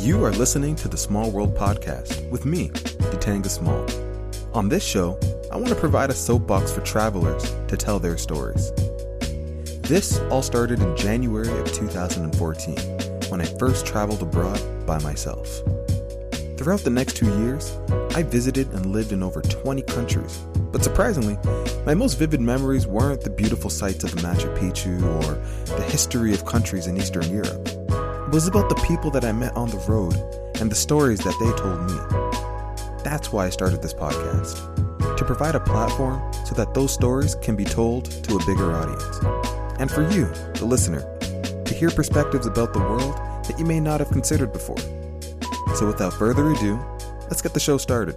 You are listening to the Small World Podcast with me, Detanga Small. On this show, I want to provide a soapbox for travelers to tell their stories. This all started in January of 2014 when I first traveled abroad by myself. Throughout the next two years, I visited and lived in over 20 countries, but surprisingly, my most vivid memories weren't the beautiful sights of Machu Picchu or the history of countries in Eastern Europe. It was about the people that I met on the road and the stories that they told me. That's why I started this podcast to provide a platform so that those stories can be told to a bigger audience. And for you, the listener, to hear perspectives about the world that you may not have considered before. So without further ado, let's get the show started.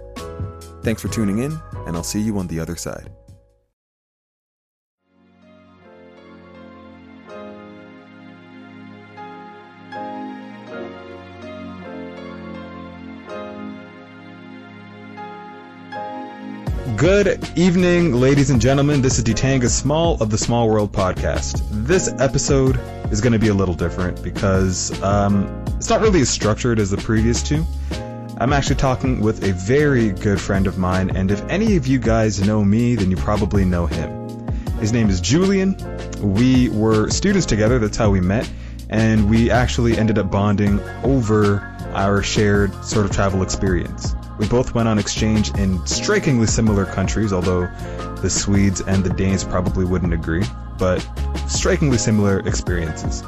Thanks for tuning in, and I'll see you on the other side. Good evening, ladies and gentlemen. This is Detanga Small of the Small World Podcast. This episode is going to be a little different because um, it's not really as structured as the previous two. I'm actually talking with a very good friend of mine, and if any of you guys know me, then you probably know him. His name is Julian. We were students together, that's how we met, and we actually ended up bonding over our shared sort of travel experience. We both went on exchange in strikingly similar countries, although the Swedes and the Danes probably wouldn't agree, but strikingly similar experiences.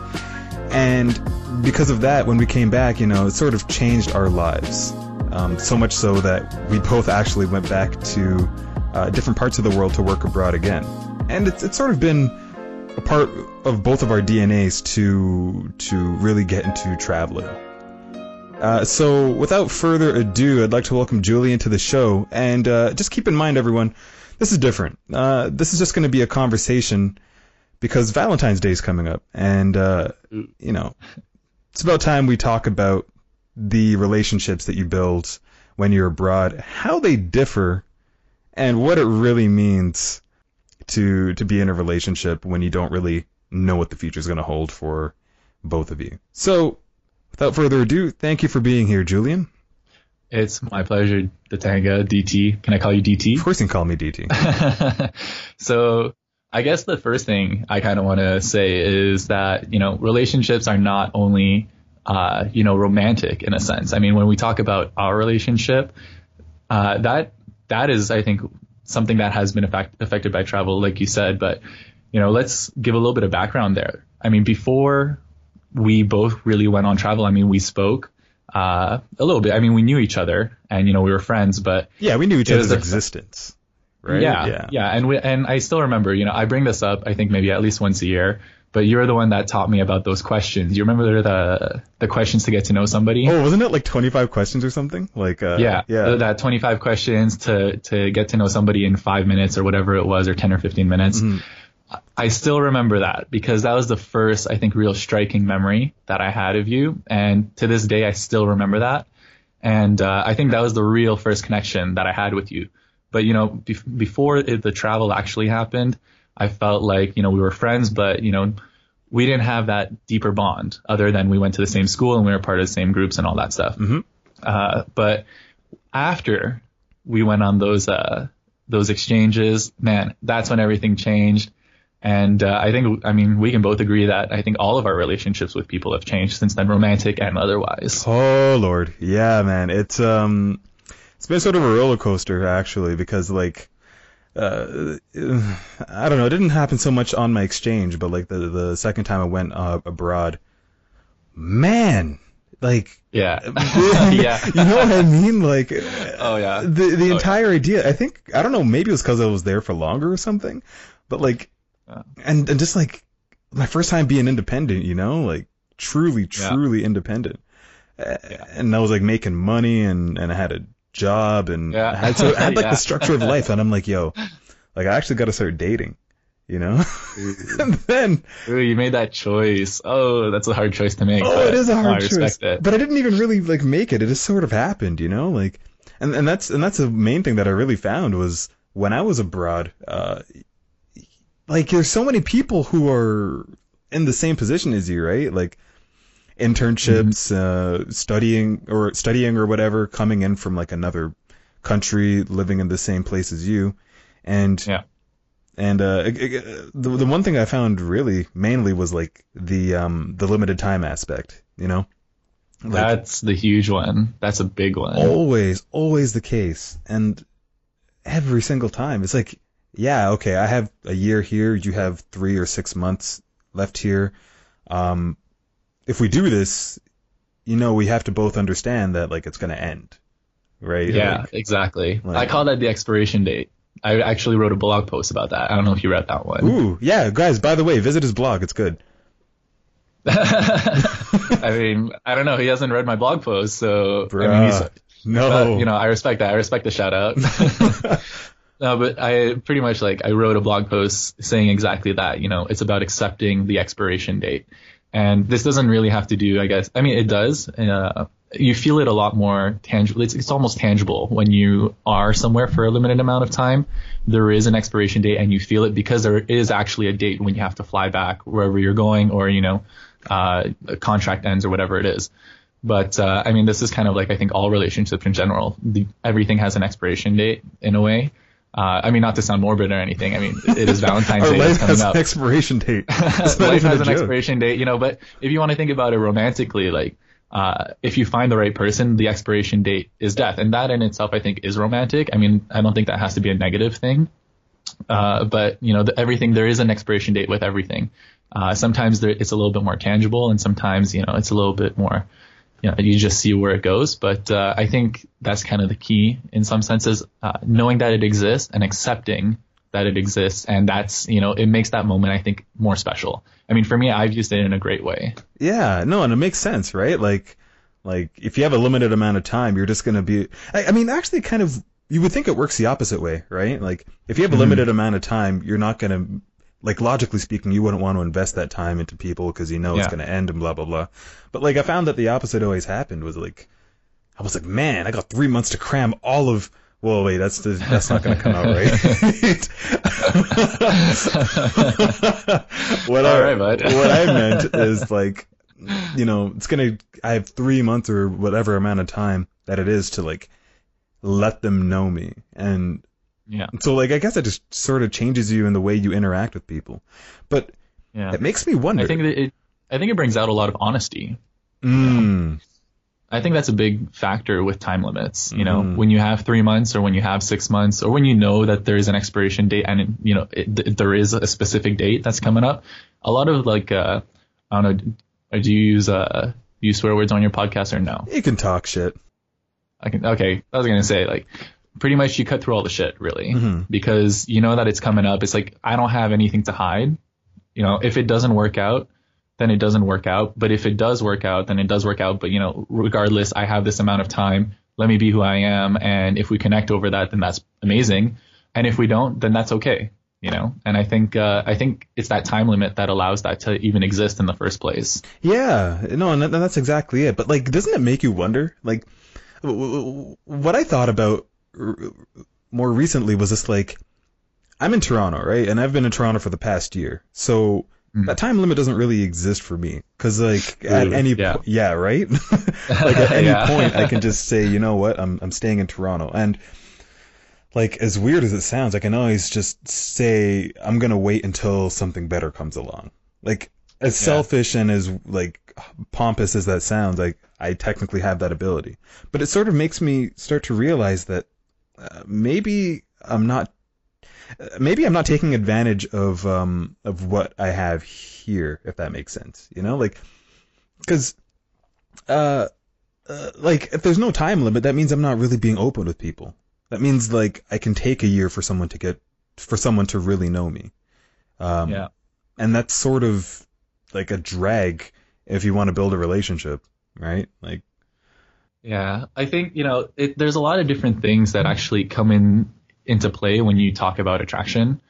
And because of that, when we came back, you know, it sort of changed our lives. Um, so much so that we both actually went back to uh, different parts of the world to work abroad again. And it's, it's sort of been a part of both of our DNAs to to really get into traveling. Uh, so, without further ado, I'd like to welcome Julian to the show. And uh, just keep in mind, everyone, this is different. Uh, this is just going to be a conversation because Valentine's Day is coming up. And, uh, you know, it's about time we talk about the relationships that you build when you're abroad, how they differ, and what it really means to to be in a relationship when you don't really know what the future is going to hold for both of you. So, without further ado, thank you for being here, Julian. It's my pleasure, Detanga, DT. Can I call you DT? Of course you can call me DT. so I guess the first thing I kind of want to say is that, you know, relationships are not only, uh, you know, romantic in a sense. I mean, when we talk about our relationship, uh, that, that is, I think, something that has been effect- affected by travel, like you said, but, you know, let's give a little bit of background there. I mean, before we both really went on travel, I mean, we spoke, uh, a little bit. I mean, we knew each other and, you know, we were friends, but. Yeah, we knew each other's existence. Right? Yeah, yeah, yeah, and we and I still remember, you know, I bring this up, I think maybe at least once a year, but you're the one that taught me about those questions. You remember the the questions to get to know somebody? Oh, wasn't it like 25 questions or something? Like, uh, yeah, yeah, that 25 questions to to get to know somebody in five minutes or whatever it was, or 10 or 15 minutes. Mm-hmm. I still remember that because that was the first, I think, real striking memory that I had of you, and to this day, I still remember that. And uh, I think that was the real first connection that I had with you. But you know, be- before it, the travel actually happened, I felt like you know we were friends, but you know we didn't have that deeper bond other than we went to the same school and we were part of the same groups and all that stuff. Mm-hmm. Uh, but after we went on those uh, those exchanges, man, that's when everything changed. And uh, I think, I mean, we can both agree that I think all of our relationships with people have changed since then, romantic and otherwise. Oh Lord, yeah, man, it's um, it's been sort of a roller coaster actually because like uh, I don't know, it didn't happen so much on my exchange, but like the the second time I went uh, abroad, man, like yeah, yeah, you know what I mean? Like, oh yeah, the the oh, entire yeah. idea. I think I don't know, maybe it was because I was there for longer or something, but like, yeah. and and just like my first time being independent, you know, like truly, truly yeah. independent, and I was like making money and and I had a job and yeah. I had so I had like yeah. the structure of life and I'm like, yo, like I actually got to start dating, you know? and then Ooh, you made that choice. Oh, that's a hard choice to make. Oh, it is a hard choice. It. But I didn't even really like make it. It just sort of happened, you know? Like and and that's and that's the main thing that I really found was when I was abroad, uh like there's so many people who are in the same position as you, right? Like internships, uh, studying or studying or whatever, coming in from like another country, living in the same place as you, and Yeah. and uh, it- it- the the one thing I found really mainly was like the um the limited time aspect, you know, like That's the huge one. That's a big one. always always the case, and every single time it's like, yeah, okay, I have a year here, you have three or six months left here. Um, if we do this, you know, we have to both understand that like it's gonna end, right? Yeah, Like, I like- call that the expiration date. I actually wrote a blog post about that. I don't know if you read that one. ooh, yeah, guys. By the way, visit his blog. It's good. I mean, I don't know. He hasn't read my blog post, so I mean, he's, No, but, you know, I respect that. I respect the shout out. no, but I pretty much like I wrote a blog post saying exactly that. You know, it's about accepting the expiration date, and this doesn't really have to do. I guess I mean it does. Uh, you feel it a lot more tangible. It's, it's almost tangible when you are somewhere for a limited amount of time. There is an expiration date, and you feel it because there is actually a date when you have to fly back wherever you're going, or you know, uh, a contract ends or whatever it is. But uh, I mean, this is kind of like I think all relationships in general. The, everything has an expiration date in a way. Uh, I mean, not to sound morbid or anything. I mean, it is Valentine's Day that's life coming has up. an expiration date. Life has an expiration date, you know. But if you want to think about it romantically, like uh, if you find the right person, the expiration date is death, and that in itself, I think, is romantic. I mean, I don't think that has to be a negative thing. Uh, but you know, the, everything there is an expiration date with everything. Uh, sometimes there, it's a little bit more tangible, and sometimes you know it's a little bit more. You know, you just see where it goes. But uh, I think that's kind of the key in some senses, uh, knowing that it exists and accepting that it exists, and that's you know it makes that moment I think more special. I mean, for me, I've used it in a great way. Yeah, no, and it makes sense, right? Like, like if you have a limited amount of time, you're just gonna be. I, I mean, actually, kind of, you would think it works the opposite way, right? Like, if you have a Mhm. limited amount of time, you're not gonna, like, logically speaking, you wouldn't want to invest that time into people because you know it's gonna end and blah blah blah. But like, I found that the opposite always happened. Was like, I was like, man, I got three months to cram all of. Well, wait, that's the, that's not gonna come out right. what All I, right, bud. what I meant is like, you know, it's gonna. I have three months or whatever amount of time that it is to like let them know me, and Yeah, so like I guess it just sort of changes you in the way you interact with people. But yeah. it makes me wonder. I think that it. I think it brings out a lot of honesty. Mm, I think that's a big factor with time limits. You know, Mhm. when you have three months or when you have six months or when you know that there is an expiration date and, it, you know, it, th- there is a specific date that's coming up, a lot of like, uh, I don't know, uh, do you use, uh, use swear words on your podcast or no? you can talk shit. I can, okay. I was going to say like, pretty much you cut through all the shit really Mhm. because you know that it's coming up. It's like, I don't have anything to hide. You know, if it doesn't work out, then it doesn't work out. But if it does work out, then it does work out. But you know, regardless, I have this amount of time. Let me be who I am. And if we connect over that, then that's amazing. And if we don't, then that's okay. You know, and I think, uh, I think it's that time limit that allows that to even exist in the first place. Yeah, no, and, that's exactly it. But like, doesn't it make you wonder? Like, what I thought about more recently was this like, I'm in Toronto, right? And I've been in Toronto for the past year, so Mm. that time limit doesn't really exist for me. Cause like at any yeah. po- yeah, right? like at any Yeah. point, I can just say, you know what, I'm I'm staying in Toronto, and like as weird as it sounds, I can always just say I'm gonna wait until something better comes along. Like as Yeah. selfish and as like pompous as that sounds, like I technically have that ability, but it sort of makes me start to realize that uh, maybe I'm not. uh, Maybe I'm not taking advantage of um of what I have here, if that makes sense. You know, like because uh, uh like if there's no time limit, that means I'm not really being open with people. That means like I can take a year for someone to get for someone to really know me. Um, Yeah. and that's sort of like a drag if you want to build a relationship, right? Like, Yeah, I think you know it, there's a lot of different things that actually come in into play when you talk about attraction.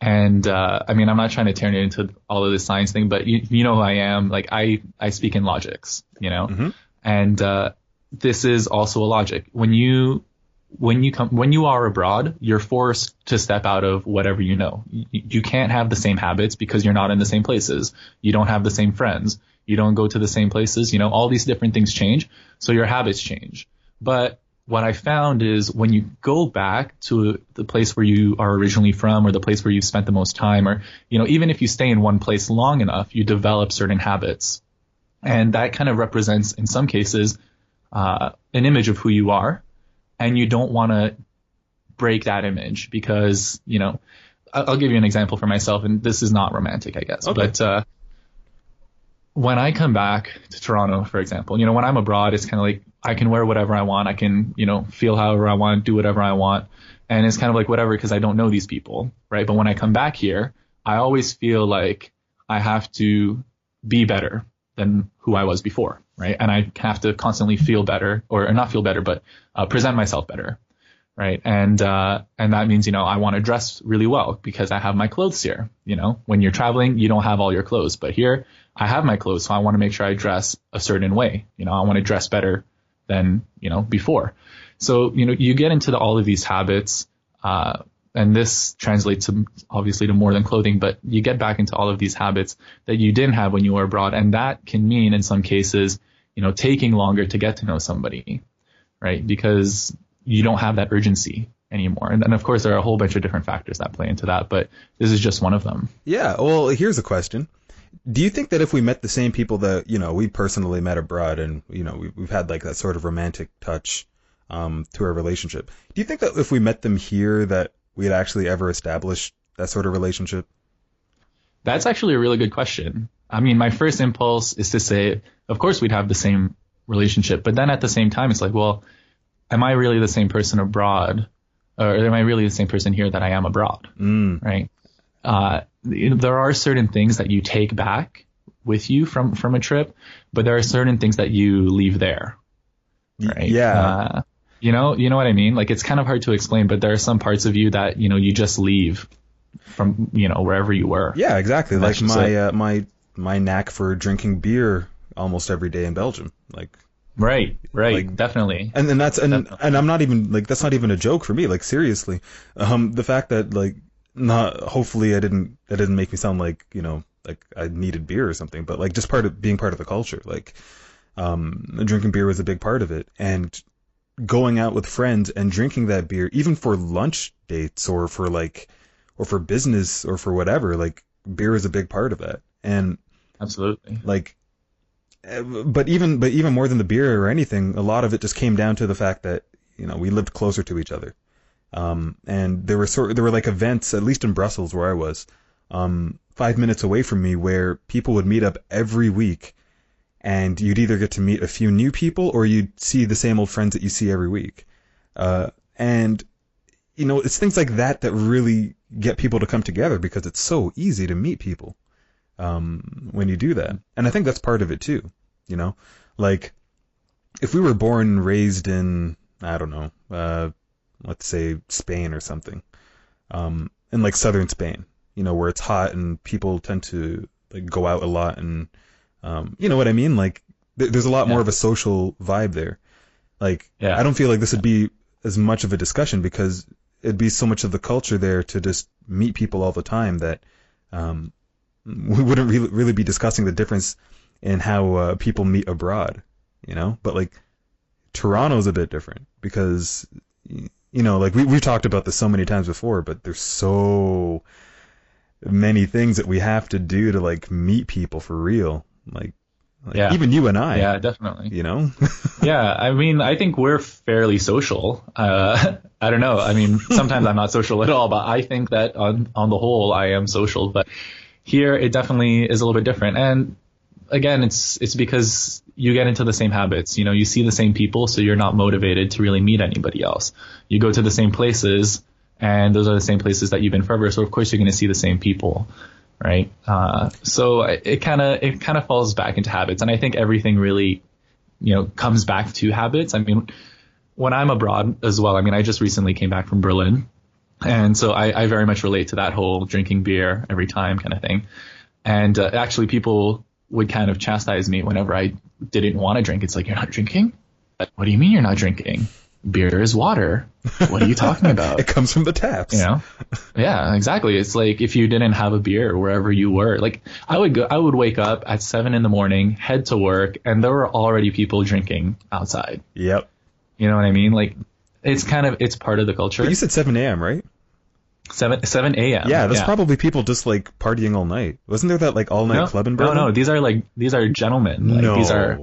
And uh, I mean, I'm not trying to turn it into all of this science thing, but you, you know who I am. Like I, I speak in logics, you know, Mhm. and uh, this is also a logic. When you when you come when you are abroad, you're forced to step out of whatever you know. You, you can't have the same habits because you're not in the same places. You don't have the same friends. You don't go to the same places. You know, all these different things change. So your habits change. But what I found is when you go back to the place where you are originally from or the place where you've spent the most time or, you know, even if you stay in one place long enough, you develop certain habits. And that kind of represents, in some cases, uh, an image of who you are. And you don't want to break that image because, you know, I'll give you an example for myself, and this is not romantic, I guess. Okay. But uh, when I come back to Toronto, for example, you know, when I'm abroad, it's kind of like I can wear whatever I want. I can, you know, feel however I want, do whatever I want. And it's kind of like whatever because I don't know these people, right? But when I come back here, I always feel like I have to be better than who I was before, right? And I have to constantly feel better, or not feel better, but uh, present myself better, right? And uh, and that means you know I want to dress really well because I have my clothes here. You know, when you're traveling, you don't have all your clothes, but here I have my clothes, so I want to make sure I dress a certain way. You know, I want to dress better than you know before. So you know you get into the, all of these habits, uh, and this translates to obviously to more than clothing, but you get back into all of these habits that you didn't have when you were abroad, and that can mean in some cases, you know, taking longer to get to know somebody, right? Because you don't have that urgency anymore. And then of course there are a whole bunch of different factors that play into that, but this is just one of them. Yeah. Well, here's a question do you think that if we met the same people that you know we personally met abroad and you know we, have had like that sort of romantic touch um, to our relationship do you think that if we met them here that we'd actually ever establish that sort of relationship? That's actually a really good question. I mean my first impulse is to say of course we'd have the same relationship but then at the same time it's like well am i really the same person abroad? Or am i really the same person here that i am abroad? Mm. right? Uh, there are certain things that you take back with you from from a trip, but there are certain things that you leave there. Right? Yeah. Uh, you know, you know what I mean? Like it's kind of hard to explain, but there are some parts of you that you know you just leave from you know wherever you were. Yeah, exactly. like my uh, my my knack for drinking beer almost every day in Belgium. Like Right, right, like, definitely. And and that's and definitely. and I'm not even like that's not even a joke for me. Like seriously, um, the fact that like not hopefully I didn't that didn't make me sound like you know like I needed beer or something, but like just part of being part of the culture. Like um, drinking beer was a big part of it, and going out with friends and drinking that beer, even for lunch dates or for like or for business or for whatever, like beer is a big part of that. And absolutely, like, but even but even more than the beer or anything, a lot of it just came down to the fact that you know we lived closer to each other. Um, and there were sort there were like events, at least in Brussels where I was, um, five minutes away from me, where people would meet up every week, and you'd either get to meet a few new people or you'd see the same old friends that you see every week. Uh, and you know, it's things like that that really get people to come together because it's so easy to meet people um, when you do that. And I think that's part of it too. You know, like if we were born and raised in I don't know, uh, let's say Spain or something, um, in like southern Spain, you know, where it's hot and people tend to like go out a lot and, um, you know what I mean? Like th- there's a lot yeah. more of a social vibe there. Like yeah. I don't feel like this would be as much of a discussion because it'd be so much of the culture there to just meet people all the time that, um, we wouldn't really, really be discussing the difference in how uh, people meet abroad, you know. But like Toronto's a bit different because you know, like we we've talked about this so many times before, but there's so many things that we have to do to like meet people for real. Like, like yeah. even you and I. Yeah, definitely. You know? yeah, I mean, I think we're fairly social. Uh, I don't know. I mean, sometimes I'm not social at all, but I think that on on the whole, I am social. But here, it definitely is a little bit different. And again, it's it's because you get into the same habits. You know, you see the same people, so you're not motivated to really meet anybody else. You go to the same places, and those are the same places that you've been forever. So of course you're going to see the same people, right? Uh, so it kind of it kind of falls back into habits, and I think everything really, you know, comes back to habits. I mean, when I'm abroad as well. I mean, I just recently came back from Berlin, and so I, I very much relate to that whole drinking beer every time kind of thing. And uh, actually, people would kind of chastise me whenever I didn't want to drink. It's like, you're not drinking? What do you mean you're not drinking? beer is water. What are you talking about? it comes from the taps. You know? Yeah, exactly. It's like if you didn't have a beer wherever you were. Like I would go, I would wake up at seven in the morning, head to work, and there were already people drinking outside. Yep. You know what I mean? Like it's kind of it's part of the culture. But you said 7 a.m., right? Seven seven a.m. Yeah, that's probably people just like partying all night. Wasn't there that like all night no, club in Berlin? no. No, these are like these are gentlemen. Like, no. These are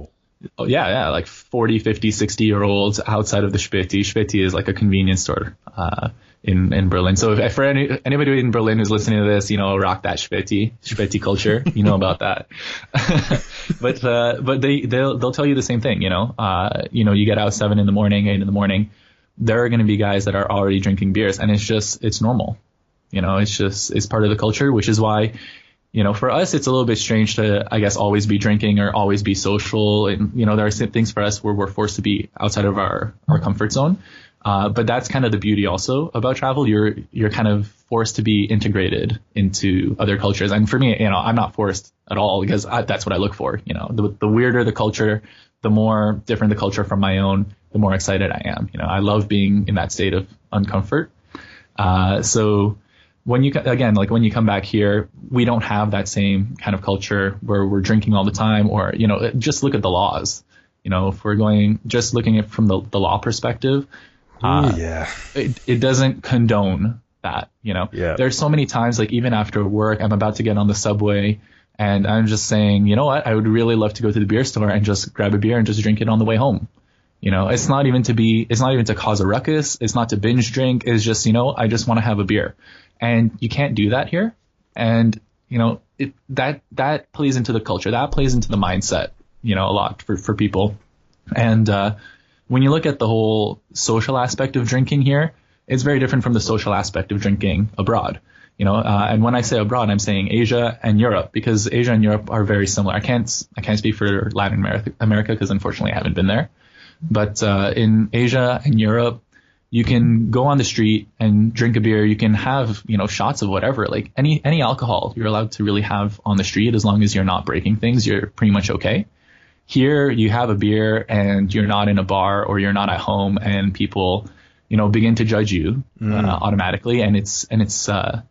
oh, yeah, yeah, like 40, 50, 60 year olds outside of the Späti. Späti is like a convenience store uh, in in Berlin. So if for any, anybody in Berlin who's listening to this, you know, rock that Späti, Späti culture, you know about that. but uh, but they they'll they'll tell you the same thing. You know, uh, you know, you get out seven in the morning, eight in the morning. There are going to be guys that are already drinking beers, and it's just it's normal. You know, it's just it's part of the culture, which is why you know, for us, it's a little bit strange to, I guess, always be drinking or always be social. And, you know, there are things for us where we're forced to be outside of our, our comfort zone. Uh, but that's kind of the beauty also about travel. You're, you're kind of forced to be integrated into other cultures. And for me, you know, I'm not forced at all because I, that's what I look for. You know, the, the weirder the culture, the more different the culture from my own, the more excited I am. You know, I love being in that state of uncomfort. Uh, so, when you again like when you come back here we don't have that same kind of culture where we're drinking all the time or you know just look at the laws you know if we're going just looking at from the, the law perspective uh, yeah it, it doesn't condone that you know yeah. there's so many times like even after work i'm about to get on the subway and i'm just saying you know what i would really love to go to the beer store and just grab a beer and just drink it on the way home you know it's not even to be it's not even to cause a ruckus it's not to binge drink it's just you know i just want to have a beer and you can't do that here. And you know it, that that plays into the culture, that plays into the mindset, you know, a lot for for people. And uh, when you look at the whole social aspect of drinking here, it's very different from the social aspect of drinking abroad. You know, uh, and when I say abroad, I'm saying Asia and Europe because Asia and Europe are very similar. I can't I can't speak for Latin America America because unfortunately I haven't been there. But uh, in Asia and Europe, you can go on the street and drink a beer. You can have, you know, shots of whatever, like any, any alcohol you're allowed to really have on the street as long as you're not breaking things, you're pretty much okay. Here you have a beer and you're not in a bar or you're not at home and people, you know, begin to judge you mm. uh, automatically. And it's, and it's, uh,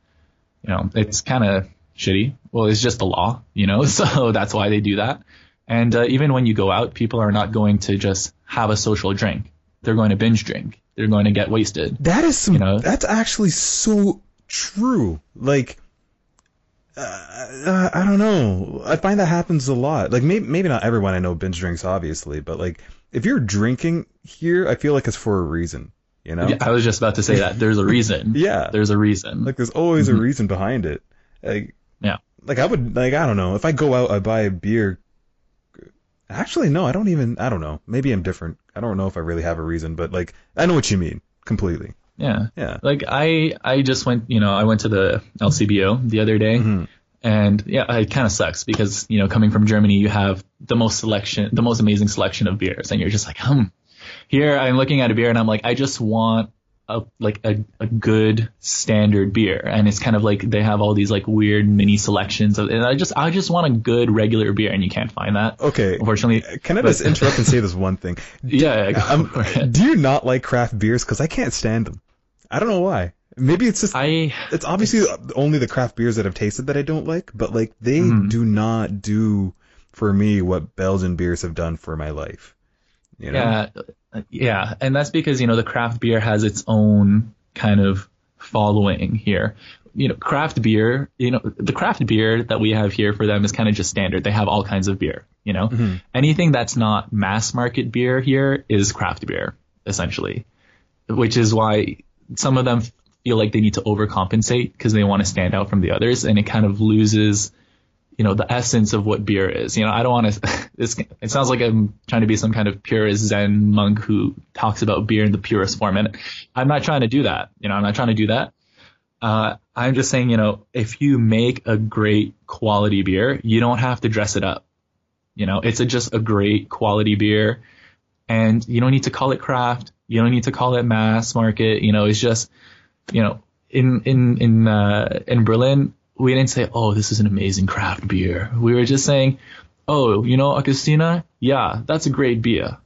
you know, it's kind of shitty. Well, it's just the law, you know, so that's why they do that. And uh, even when you go out, people are not going to just have a social drink. They're going to binge drink they're going to get wasted. That is some. You know? That's actually so true. Like, uh, uh, I don't know. I find that happens a lot. Like, maybe maybe not everyone I know binge drinks, obviously, but like, if you're drinking here, I feel like it's for a reason. You know? Yeah, I was just about to say that. There's a reason. yeah. There's a reason. Like, there's always mm-hmm. a reason behind it. Like, yeah. Like, I would, like, I don't know. If I go out, I buy a beer Actually, no, I don't even. I don't know. Maybe I'm different. I don't know if I really have a reason, but like, I know what you mean completely. Yeah. Yeah. Like I, I just went. You know, I went to the LCBO the other day, mm-hmm. and yeah, it kind of sucks because you know, coming from Germany, you have the most selection, the most amazing selection of beers, and you're just like, hmm. Here, I'm looking at a beer, and I'm like, I just want a like a, a good standard beer and it's kind of like they have all these like weird mini selections of, and I just I just want a good regular beer and you can't find that. Okay. Unfortunately. Can I just interrupt and say this one thing? Yeah. do you not like craft beers cuz I can't stand them. I don't know why. Maybe it's just I it's obviously it's, only the craft beers that I've tasted that I don't like, but like they mm. do not do for me what Belgian beers have done for my life. You know? Yeah yeah, and that's because you know the craft beer has its own kind of following here. You know, craft beer, you know, the craft beer that we have here for them is kind of just standard. They have all kinds of beer, you know. Mm-hmm. Anything that's not mass market beer here is craft beer, essentially. Which is why some of them feel like they need to overcompensate because they want to stand out from the others and it kind of loses you know, the essence of what beer is. You know, I don't want to, this, it sounds like I'm trying to be some kind of purist Zen monk who talks about beer in the purest form. And I'm not trying to do that. You know, I'm not trying to do that. Uh, I'm just saying, you know, if you make a great quality beer, you don't have to dress it up. You know, it's a, just a great quality beer and you don't need to call it craft. You don't need to call it mass market. You know, it's just, you know, in, in, in, uh, in Berlin, we didn't say, oh, this is an amazing craft beer. We were just saying, oh, you know, Augustiner? Yeah, that's a great beer.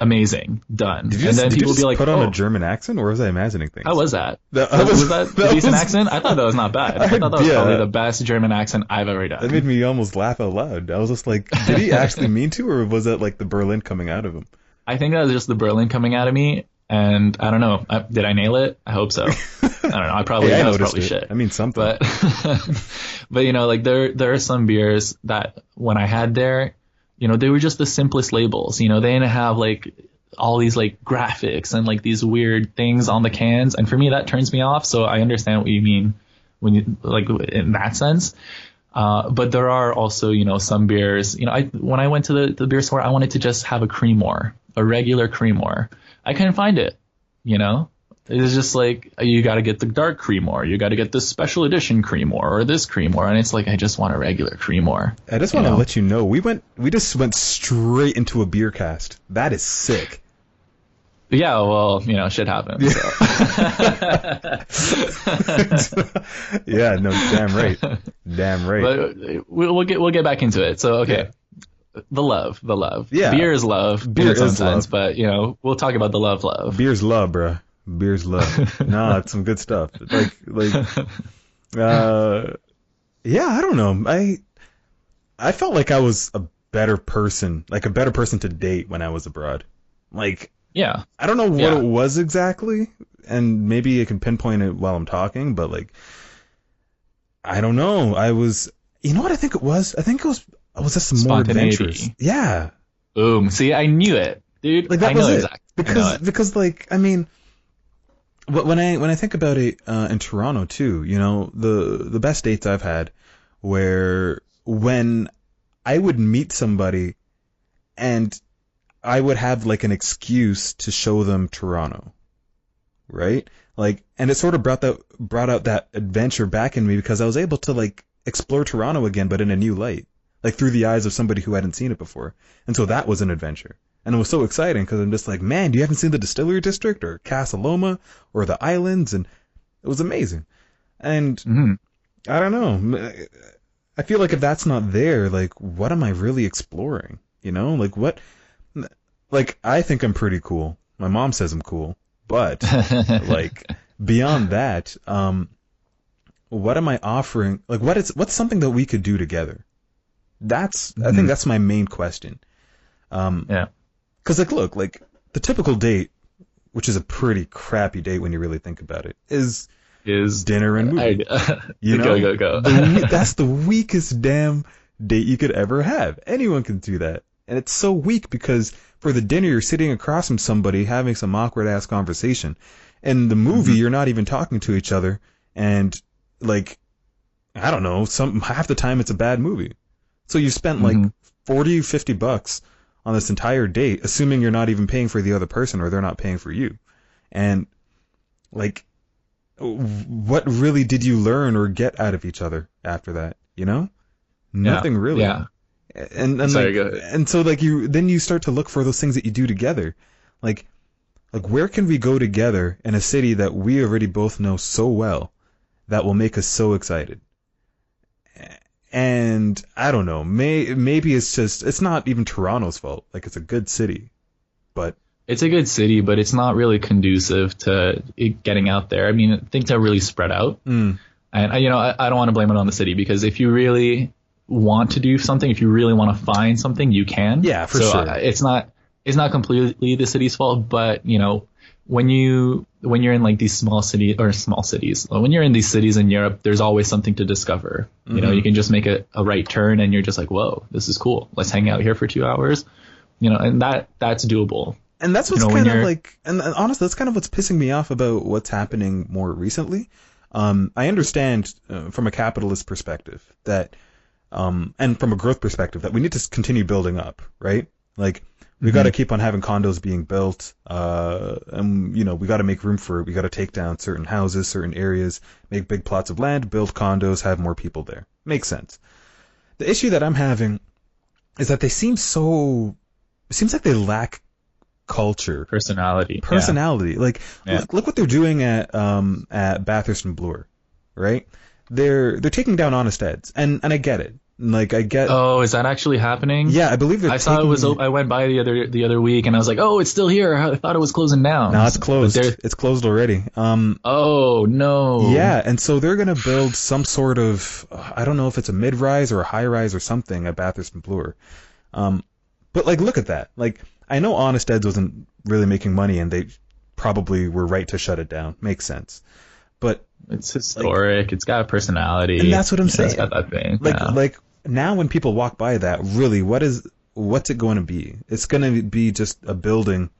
amazing, done. Did you and just, then people be like, put on oh, a German accent, or was I imagining things? how was that? That- was, was- was that, that a decent was- accent? I thought that was not bad. I, I- thought that was yeah. probably the best German accent I've ever done. That made me almost laugh out loud. I was just like, did he actually mean to, or was that like the Berlin coming out of him? I think that was just the Berlin coming out of me, and I don't know. I, did I nail it? I hope so. I don't know. I probably Hey, I noticed probably it. shit. I mean something. but but you know like there there are some beers that when I had there, you know they were just the simplest labels. You know they didn't have like all these like graphics and like these weird things on the cans, and for me that turns me off. So I understand what you mean when you like in that sense. Uh, but there are also, you know, some beers. You know, I when I went to the, the beer store, I wanted to just have a Creemore, a regular Creemore. I couldn't find it. You know, it's just like you got to get the dark Creemore, you got to get this special edition Creemore or this Creemore, and it's like I just want a regular Creemore. I just want to let you know we went, we just went straight into a beer cast. That is sick. Yeah, well, you know, shit happens. So. yeah, no, damn right, damn right. But uh, we'll, we'll get we'll get back into it. So okay, the love, the love. Yeah. beer is love. Beer is love. but you know, we'll talk about the love, love. Beer's love, bruh. Beer's love. nah, it's some good stuff. Like, like, uh, yeah, I don't know. I, I felt like I was a better person, like a better person to date when I was abroad. Like, Yeah, I don't know what Yeah. it was exactly, and maybe I can pinpoint it while I'm talking, but like, I don't know. I was, you know what I think it was? I think it was, I was just more Spontaneity. Yeah, boom. See, I knew it, dude. like that I was know it. exactly. Because because like I mean, wh- when I when I think about it uh, in Toronto too, you know the the best dates I've had where when I would meet somebody and I would have like an excuse to show them Toronto, right? Like, and it sort of brought that brought out that adventure back in me because I was able to like explore Toronto again, but in a new light, like through the eyes of somebody who hadn't seen it before, and so that was an adventure. And it was so exciting because I'm just like, man, you haven't seen the Distillery District or Casa Loma or the islands, and it was amazing. And Mhm. I don't know. I feel like if that's not there, like, what am I really exploring? You know, like what? Like, I think I'm pretty cool. My mom says I'm cool, but like beyond that, um, what am I offering? Like, what is what's something that we could do together? That's I think that's my main question. Um, Yeah. Cause like, look, like the typical date, which is a pretty crappy date when you really think about it, is is dinner and movie. I, You know, go go go. The that's the weakest damn date you could ever have. Anyone can do that. And it's so weak because for the dinner you're sitting across from somebody having some awkward ass conversation. And the movie Mhm. you're not even talking to each other and like I don't know, some half the time it's a bad movie. So you spent like Mhm. 40, 50 bucks on this entire date assuming you're not even paying for the other person or they're not paying for you. And like what really did you learn or get out of each other after that? You know, nothing really. Yeah. And and Sorry, like, and so like you then you start to look for those things that you do together, like like where can we go together in a city that we already both know so well that will make us so excited. And I don't know, may maybe it's just it's not even Toronto's fault. Like it's a good city, but It's a good city, but it's not really conducive to it getting out there. I mean, things are really spread out. mm, And, uh, you know, I, I don't want to blame it on the city because if you really want to do something, if you really want to find something, you can. Yeah, for so sure. uh, it's not, it's not completely the city's fault, but, you know, when you, when you're in like these small city or small cities, when you're in these cities in Europe, there's always something to discover. You know, you can just make a, a right turn and you're just like, whoa, this is cool. Let's hang out here for two hours. You know, and that, that's doable. And that's what's You know, kind of like, and and honestly, that's kind of what's pissing me off about what's happening more recently. Um, I understand uh, from a capitalist perspective that, um, and from a growth perspective that we need to continue building up, right? Like we Mhm. got to keep on having condos being built, uh, and you know we got to make room for it. We got to take down certain houses, certain areas, make big plots of land, build condos, have more people there. Makes sense. The issue that I'm having is that they seem so. It seems like they lack culture Personality. Yeah. personality. Like Yeah. look, look what they're doing at um at Bathurst and Bloor, right? They're they're taking down Honest Ed's, and and I get it. Like I get. Oh, is that actually happening? Yeah, I believe they're I saw it was. I went by the other the other week, and I was like, "Oh, it's still here." I thought it was closing down. No, it's closed. It's closed already. Um, Oh no. yeah, and so they're gonna build some sort of I don't know if it's a mid rise or a high rise or something at Bathurst and Bloor. Um, but like, look at that. Like, I know Honest Ed's wasn't really making money, and they probably were right to shut it down. Makes sense. But It's historic. it's got a personality. And that's what I'm know, It's saying. got that thing. like, yeah. like now when people walk by that, really, what is what's it going to be? It's going to be just a building,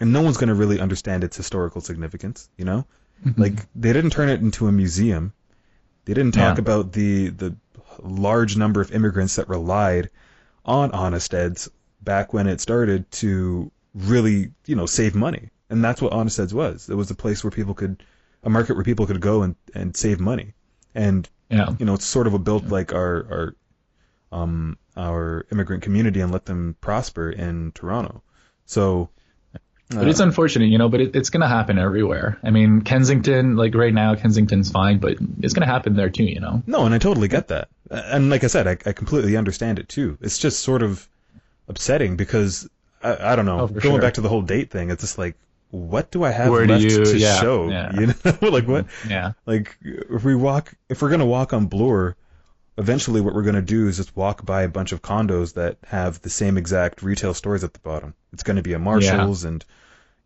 and no one's going to really understand its historical significance. You know, Mm-hmm. like they didn't turn it into a museum. They didn't talk Yeah. about the the large number of immigrants that relied on Honest Ed's back when it started to really, you know, save money. And that's what Honest Ed's was. It was a place where people could, a market where people could go and, and save money. And, yeah. you know, it's sort of a built like our, our, um, our immigrant community and let them prosper in Toronto. So, But it's unfortunate, you know, but it, it's going to happen everywhere. I mean, Kensington, like right now, Kensington's fine, but it's going to happen there too, you know? No, and I totally get that. And like I said, I, I completely understand it too. It's just sort of upsetting because I, I don't know. Oh, going sure. back to the whole date thing, it's just like, what do I have Where left you- to yeah, show? yeah. You know, like what? Yeah. Like if we walk, if we're gonna walk on Bloor, eventually what we're gonna do is just walk by a bunch of condos that have the same exact retail stores at the bottom. It's gonna be a Marshalls and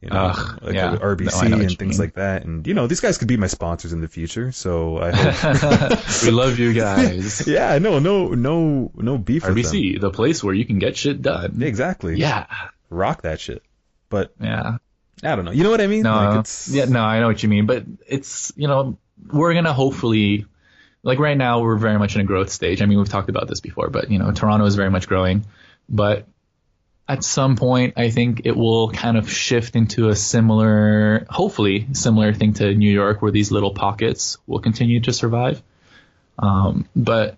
you know, Ugh, like yeah. a RBC No, I know what and things mean. like that. And you know, these guys could be my sponsors in the future. So I hope. we love you guys. yeah, no, no, no, no beef with them. RBC, the place where you can get shit done. Exactly. Yeah. Rock that shit. But Yeah. I don't know. You know what I mean? No, Like, it's, yeah, no, I know what you mean, but it's you know we're gonna hopefully like right now we're very much in a growth stage. I mean we've talked about this before, but you know Toronto is very much growing, but at some point I think it will kind of shift into a similar, hopefully similar thing to New York, where these little pockets will continue to survive. Um, but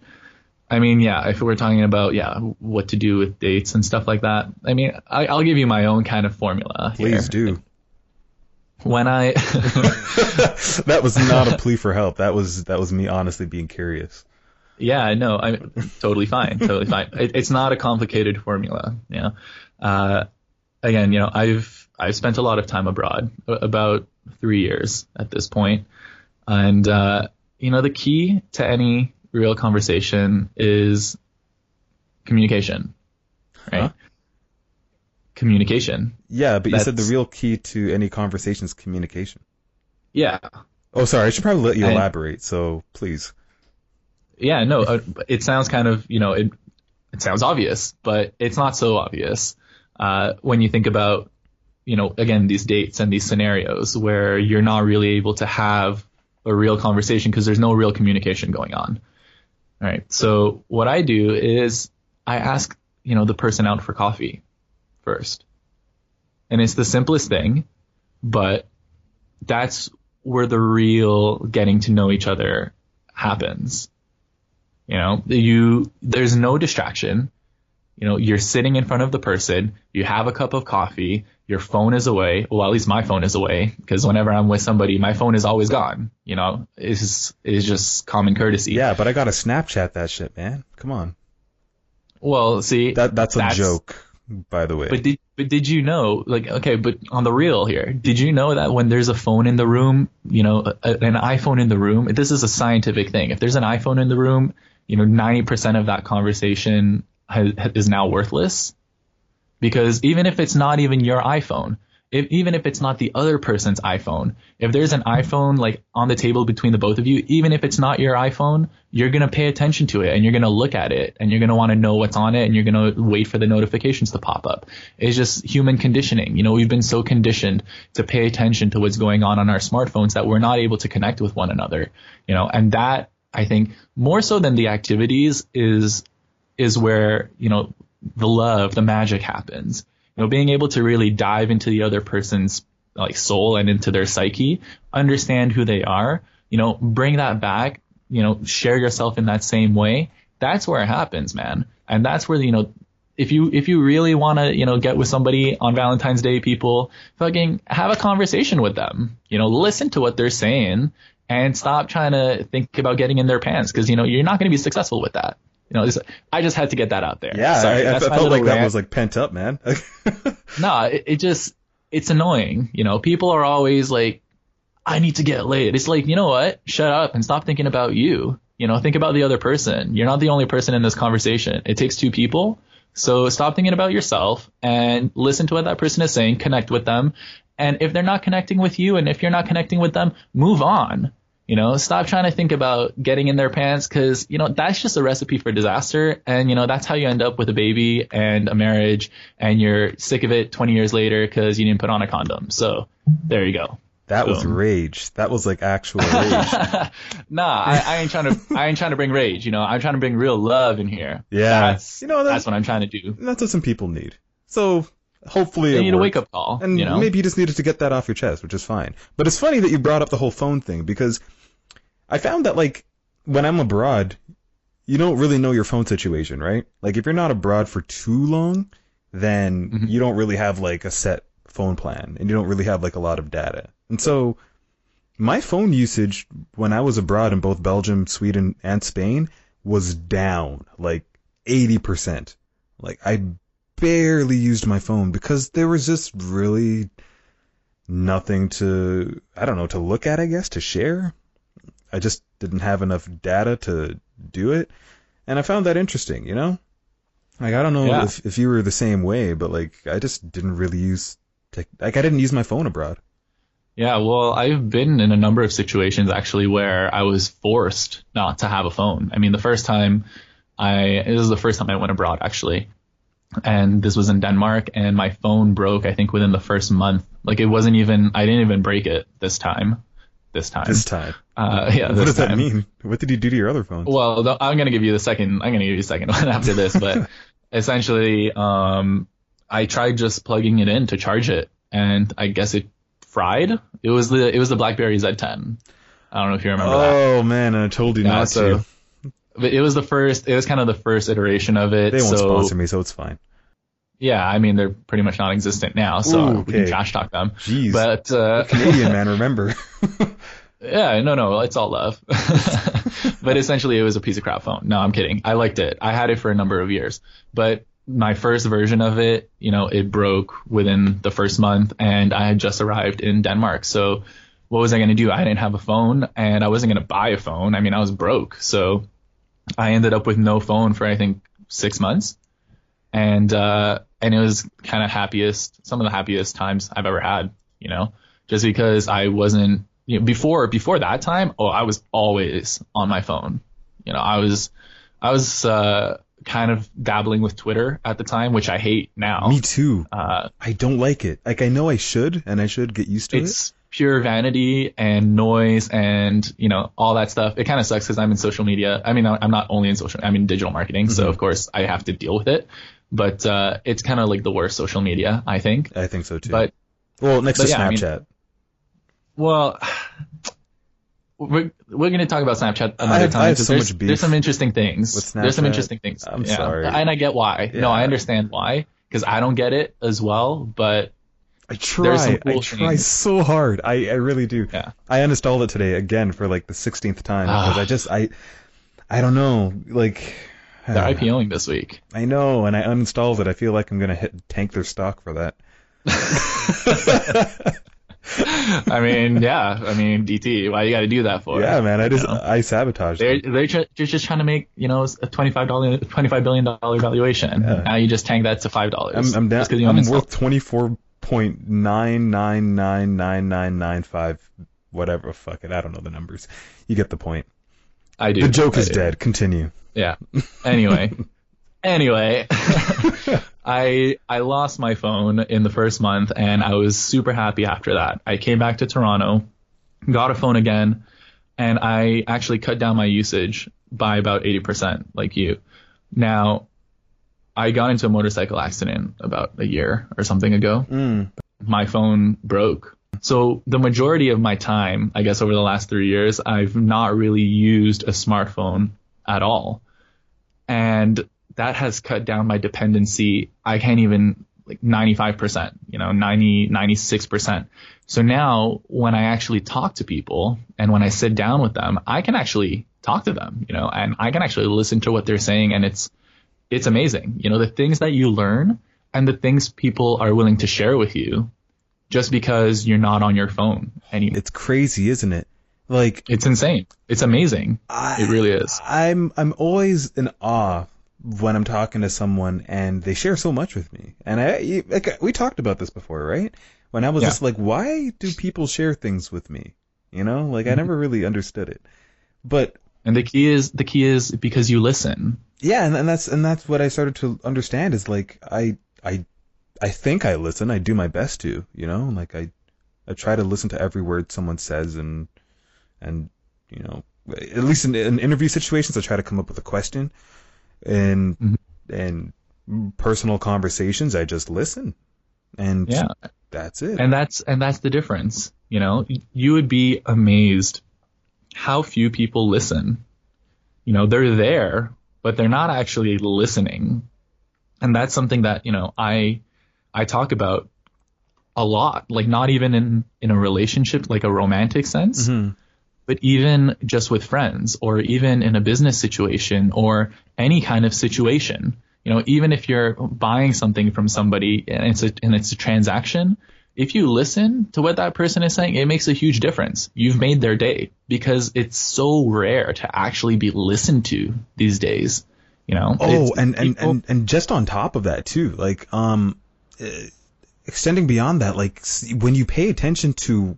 I mean, yeah, if we're talking about yeah what to do with dates and stuff like that, I mean I, I'll give you my own kind of formula. here. Please do. When I that was not a plea for help. That was that was me honestly being curious. Yeah, no, I'm totally fine, totally fine. It, it's not a complicated formula, you know. Uh, again, you know, I've I've spent a lot of time abroad, about three years at this point, and uh, you know, the key to any real conversation is communication, right? Huh? Communication. Yeah, but you said the real key to any conversation is communication. Yeah, Oh, sorry. I should probably let you I- elaborate. So please. Yeah, no, uh, it sounds kind of, you know, it, it sounds obvious, but it's not so obvious uh, when you think about, you know, again, these dates and these scenarios where you're not really able to have a real conversation because there's no real communication going on. All right. So what I do is I ask, you know, the person out for coffee first. And it's the simplest thing, but that's where the real getting to know each other happens. You know, you there's no distraction. You know, you're sitting in front of the person, you have a cup of coffee, your phone is away. Well, at least my phone is away because whenever I'm with somebody, my phone is always gone. You know, it's it's just common courtesy. Yeah, but I got to Snapchat that shit, man. Come on. Well, see, That that's a That's- joke, by the way. But did but did you know like okay, but on the real here, did you know that when there's a phone in the room, you know, a, an iPhone in the room, this is a scientific thing. If there's an iPhone in the room, you know, 90% of that conversation has, is now worthless because even if it's not even your iPhone, if, even if it's not the other person's iPhone, if there's an iPhone like on the table between the both of you, even if it's not your iPhone, you're going to pay attention to it and you're going to look at it and you're going to want to know what's on it and you're going to wait for the notifications to pop up. It's just human conditioning. You know, we've been so conditioned to pay attention to what's going on on our smartphones that we're not able to connect with one another, you know, and that I think more so than the activities is, is where, you know, the love, the magic happens know, being able to really dive into the other person's like soul and into their psyche, understand who they are, you know, bring that back, you know, share yourself in that same way. That's where it happens, man. And that's where, you know, if you, if you really want to, you know, get with somebody on Valentine's Day, people fucking have a conversation with them, you know, listen to what they're saying and stop trying to think about getting in their pants because, you know, you're not going to be successful with that. You know, I just had to get that out there. Yeah, Sorry, I, I felt like rant. that was like pent up, man. no, it, it just it's annoying. You know, people are always like, I need to get laid. It's like, you know what? Shut up and stop thinking about you. You know, think about the other person. You're not the only person in this conversation. It takes two people. So stop thinking about yourself and listen to what that person is saying, connect with them. And if they're not connecting with you and if you're not connecting with them, move on. You know, stop trying to think about getting in their pants because, you know, that's just a recipe for disaster. And, you know, that's how you end up with a baby and a marriage and you're sick of it 20 years later because you didn't put on a condom. So there you go. That Boom. was rage. That was like actual rage. nah, I, I, ain't trying to. I ain't trying to bring rage. You know, I'm trying to bring real love in here. Yeah, that's you know that's, that's what I'm trying to do. That's what some people need. So hopefully they need worked. a wake up call. And you know? maybe you just needed to get that off your chest, which is fine. But it's funny that you brought up the whole phone thing because I found that like when I'm abroad, you don't really know your phone situation, right? Like if you're not abroad for too long, then mm-hmm. you don't really have like a set phone plan and you don't really have like a lot of data. And so my phone usage when I was abroad in both Belgium, Sweden, and Spain was down like 80%. Like I barely used my phone because there was just really nothing to, I don't know, to look at, I guess, to share. I just didn't have enough data to do it. And I found that interesting, you know? Like, I don't know yeah. if, if you were the same way, but like, I just didn't really use, tech, like, I didn't use my phone abroad. Yeah, well, I've been in a number of situations actually where I was forced not to have a phone. I mean, the first time I, this is the first time I went abroad actually. And this was in Denmark and my phone broke, I think within the first month. Like it wasn't even, I didn't even break it this time. This time. This time. Uh, yeah. What does time. that mean? What did you do to your other phone? Well, I'm going to give you the second, I'm going to give you the second one after this, but essentially, um, I tried just plugging it in to charge it and I guess it fried. It was the it was the BlackBerry Z10. I don't know if you remember oh, that. Oh man, I told you yeah, not so, to. But it was the first. It was kind of the first iteration of it. They won't so, sponsor me, so it's fine. Yeah, I mean they're pretty much non-existent now, so Ooh, okay. we can trash talk them. Jeez, but uh, Canadian man, remember? yeah, no, no, it's all love. but essentially, it was a piece of crap phone. No, I'm kidding. I liked it. I had it for a number of years, but my first version of it, you know, it broke within the first month and I had just arrived in Denmark. So what was I going to do? I didn't have a phone and I wasn't going to buy a phone. I mean, I was broke. So I ended up with no phone for I think six months. And, uh, and it was kind of happiest, some of the happiest times I've ever had, you know, just because I wasn't, you know, before, before that time, oh, I was always on my phone. You know, I was, I was, uh, kind of dabbling with Twitter at the time, which I hate now. Me too. Uh, I don't like it. Like I know I should, and I should get used to it's it. Pure vanity and noise, and you know all that stuff. It kind of sucks because I'm in social media. I mean, I'm not only in social. I'm in digital marketing, mm-hmm. so of course I have to deal with it. But uh, it's kind of like the worst social media, I think. I think so too. But well, next but to yeah, Snapchat. I mean, well, we're, we're going to talk about Snapchat another time because so there's, there's some interesting things. There's some interesting things. I'm yeah. sorry. And I get why. Yeah. No, I understand why because I don't get it as well, but I try. Cool I try things. so hard. I, I really do. Yeah. I uninstalled it today again for like the 16th time because I just I I don't know like they're uh, IPOing this week. I know, and I uninstalled it. I feel like I'm gonna hit tank their stock for that. I mean, yeah. I mean, DT. Why you got to do that for? Yeah, man. I just know? I sabotage. They're they're, tr- they're, just trying to make you know a twenty five dollar twenty five billion dollar valuation. Yeah. Now you just tank that to five dollars. I'm, I'm down. I'm worth twenty four point nine nine nine nine nine nine five. Whatever. Fuck it. I don't know the numbers. You get the point. I do. The joke I is do. dead. Continue. Yeah. Anyway. anyway. I I lost my phone in the first month and I was super happy after that. I came back to Toronto, got a phone again, and I actually cut down my usage by about 80% like you. Now, I got into a motorcycle accident about a year or something ago. Mm. My phone broke. So the majority of my time, I guess over the last 3 years, I've not really used a smartphone at all. And that has cut down my dependency. I can't even like 95%, you know, 90, 96%. So now when I actually talk to people and when I sit down with them, I can actually talk to them, you know, and I can actually listen to what they're saying and it's it's amazing. You know, the things that you learn and the things people are willing to share with you just because you're not on your phone anymore. It's crazy, isn't it? Like it's insane. It's amazing. I, it really is. I'm I'm always in awe when I'm talking to someone and they share so much with me. And I like we talked about this before, right? When I was yeah. just like, why do people share things with me? You know, like I mm-hmm. never really understood it. But and the key is the key is because you listen. Yeah, and, and that's and that's what I started to understand is like I I I think I listen. I do my best to, you know, like I I try to listen to every word someone says and and you know at least in, in interview situations I try to come up with a question. And mm-hmm. and personal conversations I just listen. And yeah. that's it. And that's and that's the difference you know? You would be amazed how few people listen. You know they're there but they're not actually listening. And that's something that you know I I talk about a lot like not even in in a relationship like a romantic sense mm-hmm. but even just with friends or even in a business situation or any kind of situation, you know, even if you're buying something from somebody and it's a, and it's a transaction, if you listen to what that person is saying, it makes a huge difference. You've made their day because it's so rare to actually be listened to these days. You know. Oh, and, and, and, and just on top of that too, like, um, uh, extending beyond that, like when you pay attention to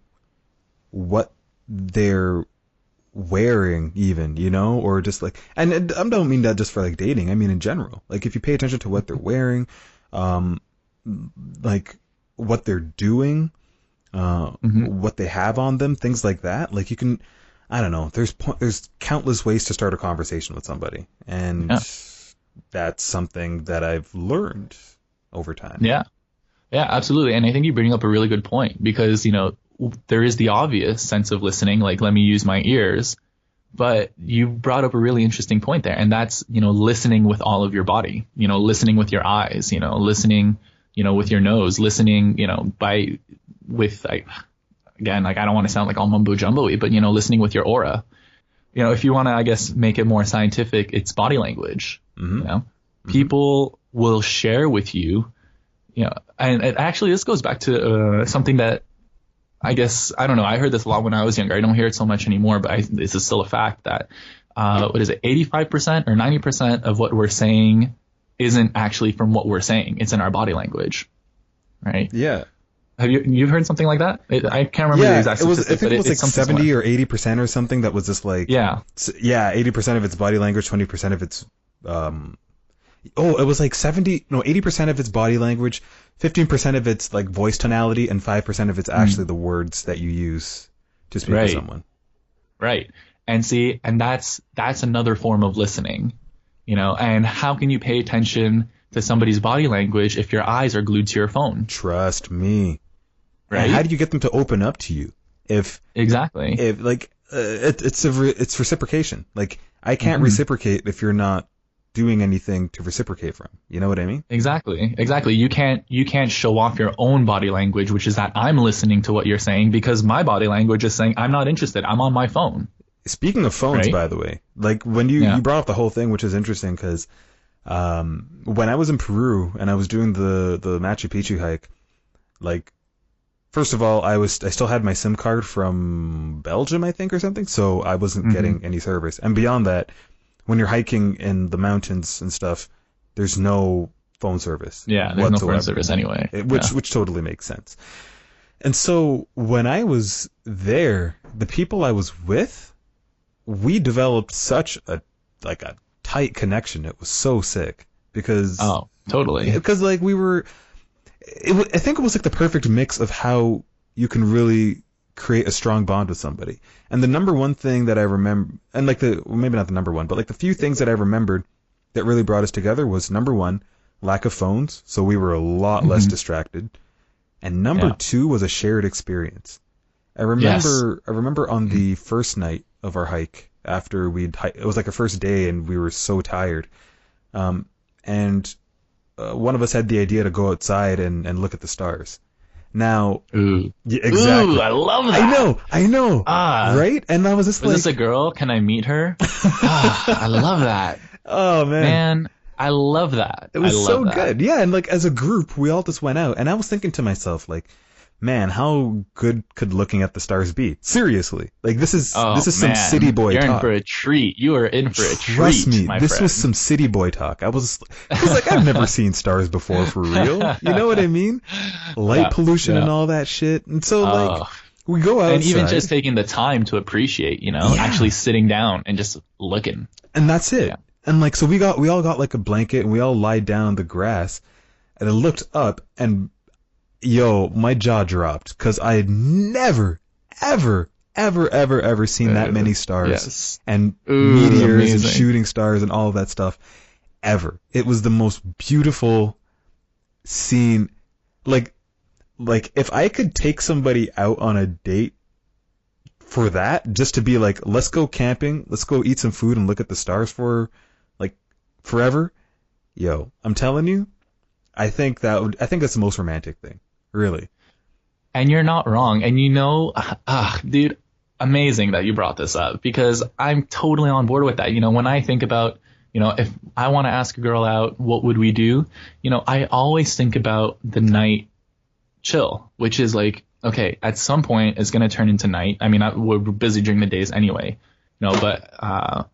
what they're wearing even, you know, or just like, and, and, I don't mean that just for like dating. I mean in general. Like if you pay attention to what they're wearing, um, like what they're doing, uh, mm-hmm. what they have on them, things like that. Like you can, I don't know. There's there's countless ways to start a conversation with somebody, and yeah. that's something that I've learned over time. Yeah, yeah, absolutely. And I think you bring up a really good point because you know there is the obvious sense of listening, like let me use my ears. But you brought up a really interesting point there, and that's you know listening with all of your body, you know listening with your eyes, you know listening, you know with your nose, listening, you know by with like again like I don't want to sound like all mumbo jumbo but you know listening with your aura. You know if you want to I guess make it more scientific, it's body language. Mm-hmm. You know mm-hmm. people will share with you you know, and, and, actually this goes back to uh, something that I guess I don't know. I heard this a lot when I was younger. I don't hear it so much anymore, but I, this is still a fact that uh, what is it, 85% or 90% of what we're saying isn't actually from what we're saying. It's in our body language, right? Yeah. Have you you've heard something like that? It, I can't remember yeah, the exact it was, I think it was like 70 or 80 percent or something that was just like yeah yeah 80 percent of its body language, 20 percent of its um oh, it was like 70, no, 80% of its body language, 15% of its like voice tonality, and 5% of it's actually mm. the words that you use to speak right. to someone. Right. And see, and that's, that's another form of listening, you know, and how can you pay attention to somebody's body language if your eyes are glued to your phone? Trust me. Right. And how do you get them to open up to you? If exactly, if like uh, it, it's a re- it's reciprocation. Like I can't mm-hmm. reciprocate if you're not doing anything to reciprocate from. You know what I mean? Exactly. Exactly. You can't you can't show off your own body language, which is that I'm listening to what you're saying because my body language is saying I'm not interested. I'm on my phone. Speaking of phones, right? by the way, like when you yeah. you brought up the whole thing, which is interesting because um, when I was in Peru and I was doing the the Machu Picchu hike, like first of all, I was I still had my SIM card from Belgium, I think, or something, so I wasn't mm-hmm. getting any service. And beyond that, when you're hiking in the mountains and stuff, there's no phone service. Yeah, there's whatsoever. no phone service anyway. Which yeah. which totally makes sense. And so when I was there, the people I was with, we developed such a like a tight connection. It was so sick because oh, totally. Because like we were, it, I think it was like the perfect mix of how you can really create a strong bond with somebody. And the number one thing that I remember, and like the, well, maybe not the number one, but like the few things that I remembered that really brought us together was number one, lack of phones. So we were a lot mm-hmm. less distracted. And number yeah. two was a shared experience. I remember, yes. I remember on the first night of our hike after we'd, it was like a first day and we were so tired. Um, and uh, one of us had the idea to go outside and, and look at the stars. Now, Ooh. yeah, exactly. Ooh, I love that. I know, I know. Ah. right? And I was just Was like, this a girl? Can I meet her? ah, I love that. oh man. Man, I love that. It was so that. good. Yeah, and like as a group, we all just went out, and I was thinking to myself, like, man, how good could looking at the stars be? Seriously, like this is Oh, this is some city boy You're talk. in for a treat. You are in for a Trust treat, Trust me, this friend. was some city boy talk. I was, I was like, I've never seen stars before for real. You know what I mean? Light Yeah, pollution yeah. and all that shit. And so oh. like Oh. we go outside, and even just taking the time to appreciate, you know, Yeah. actually sitting down and just looking. and that's it. And like, so we got, we all got like a blanket and we all lied down on the grass and I looked up and yo, my jaw dropped because I had never, ever, ever, ever, ever seen that many stars Yes. and Ooh, meteors and shooting stars and all of that stuff ever. It was the most beautiful scene. Like, like if I could take somebody out on a date for that, just to be like, let's go camping, let's go eat some food and look at the stars for like forever. Yo, I'm telling you, I think that would, I think that's the most romantic thing. Really. And you're not wrong. And you know, ah, dude, amazing that you brought this up because I'm totally on board with that. You know, when I think about, you know, if I want to ask a girl out, what would we do? You know, I always think about the night chill, which is like, okay, at some point it's going to turn into night. I mean, I, we're busy during the days anyway, you know, but, uh,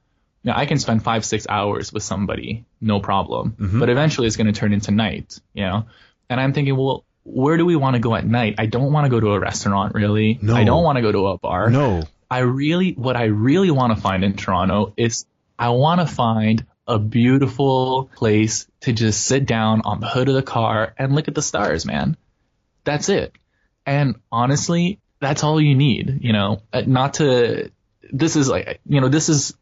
you know, I can spend five, six hours with somebody, no problem. Mhm. But eventually it's going to turn into night, you know? And I'm thinking, well, where do we want to go at night? I don't want to go to a restaurant, really. No. I don't want to go to a bar. No. I really, what I really want to find in Toronto is I want to find a beautiful place to just sit down on the hood of the car and look at the stars, man. That's it. And honestly, that's all you need, you know, Uh, not to, this is like, you know, this is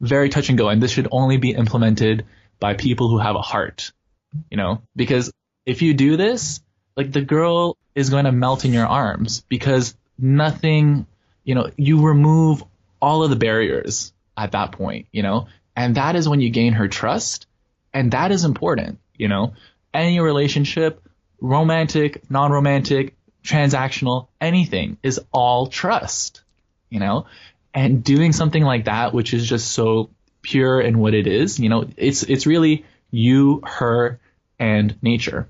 very touch and go and this should only be implemented by people who have a heart, you know, because if you do this, like the girl is going to melt in your arms because nothing, you know, you remove all of the barriers at that point, you know, and that is when you gain her trust. And that is important, you know, any relationship, romantic, non-romantic, transactional, anything is all trust, you know, and doing something like that, which is just so pure in what it is, you know, it's, it's really you, her, and nature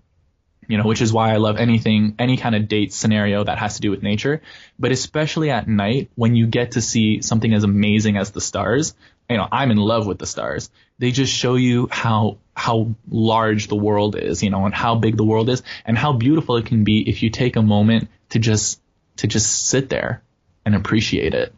you know, which is why I love anything, any kind of date scenario that has to do with nature. But especially at night when you get to see something as amazing as the stars, you know, I'm in love with the stars. They just show you how, how large the world is, you know, and how big the world is and how beautiful it can be if you take a moment to just, to just sit there and appreciate it,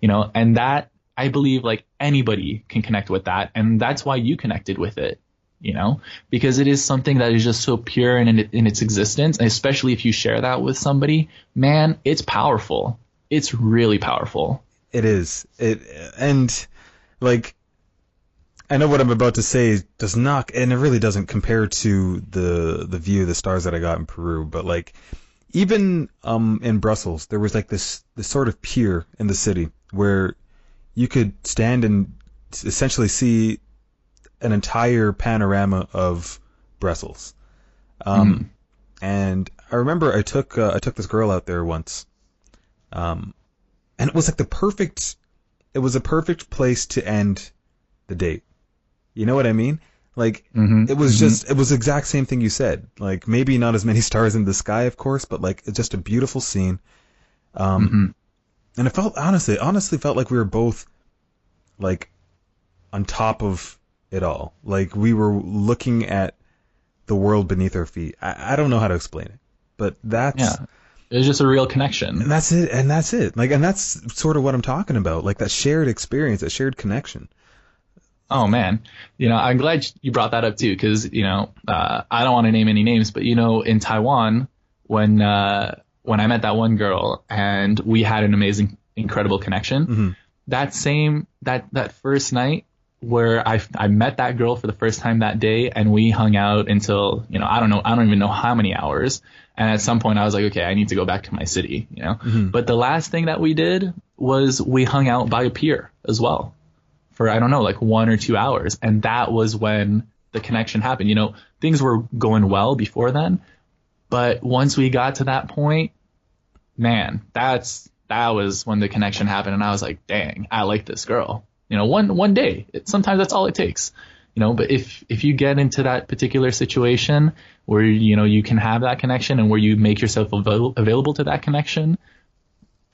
you know, and that I believe like anybody can connect with that. And that's why you connected with it you know, because it is something that is just so pure in, in its existence. And especially if you share that with somebody, man, it's powerful. It's really powerful. It is. It and like I know what I'm about to say does not and it really doesn't compare to the the view of the stars that I got in Peru, but like even um in Brussels there was like this this sort of pier in the city where you could stand and essentially see an entire panorama of Brussels. Um and I remember I took uh, I took this girl out there once. Um and it was like the perfect it was a perfect place to end the date. You know what i mean? Like Mm-hmm. it was just it was the exact same thing you said. Like maybe not as many stars in the sky of course but like it's just a beautiful scene. Um hmm and it felt honestly it honestly felt like we were both like on top of it all like we were looking at the world beneath our feet i, I don't know how to explain it but that's Yeah. It was just a real connection. and that's it and that's it like and that's sort of what i'm talking about like that shared experience that shared connection Oh man, you know, I'm glad you brought that up too, because you know, uh, I don't want to name any names, but you know, in Taiwan, when uh, when I met that one girl and we had an amazing, incredible connection, Mhm. that same that that first night where I I met that girl for the first time that day, and we hung out until you know, I don't know, I don't even know how many hours, and at some point I was like, okay, I need to go back to my city, you know. Mhm. But the last thing that we did was we hung out by a pier as well for I don't know like one or two hours, and that was when the connection happened. You know, things were going well before then, But once we got to that point, man, that's that was when the connection happened, and I was like, dang, I like this girl. You know, one one day. It, sometimes that's all it takes. You know, but if if you get into that particular situation where you know you can have that connection and where you make yourself avail- available to that connection,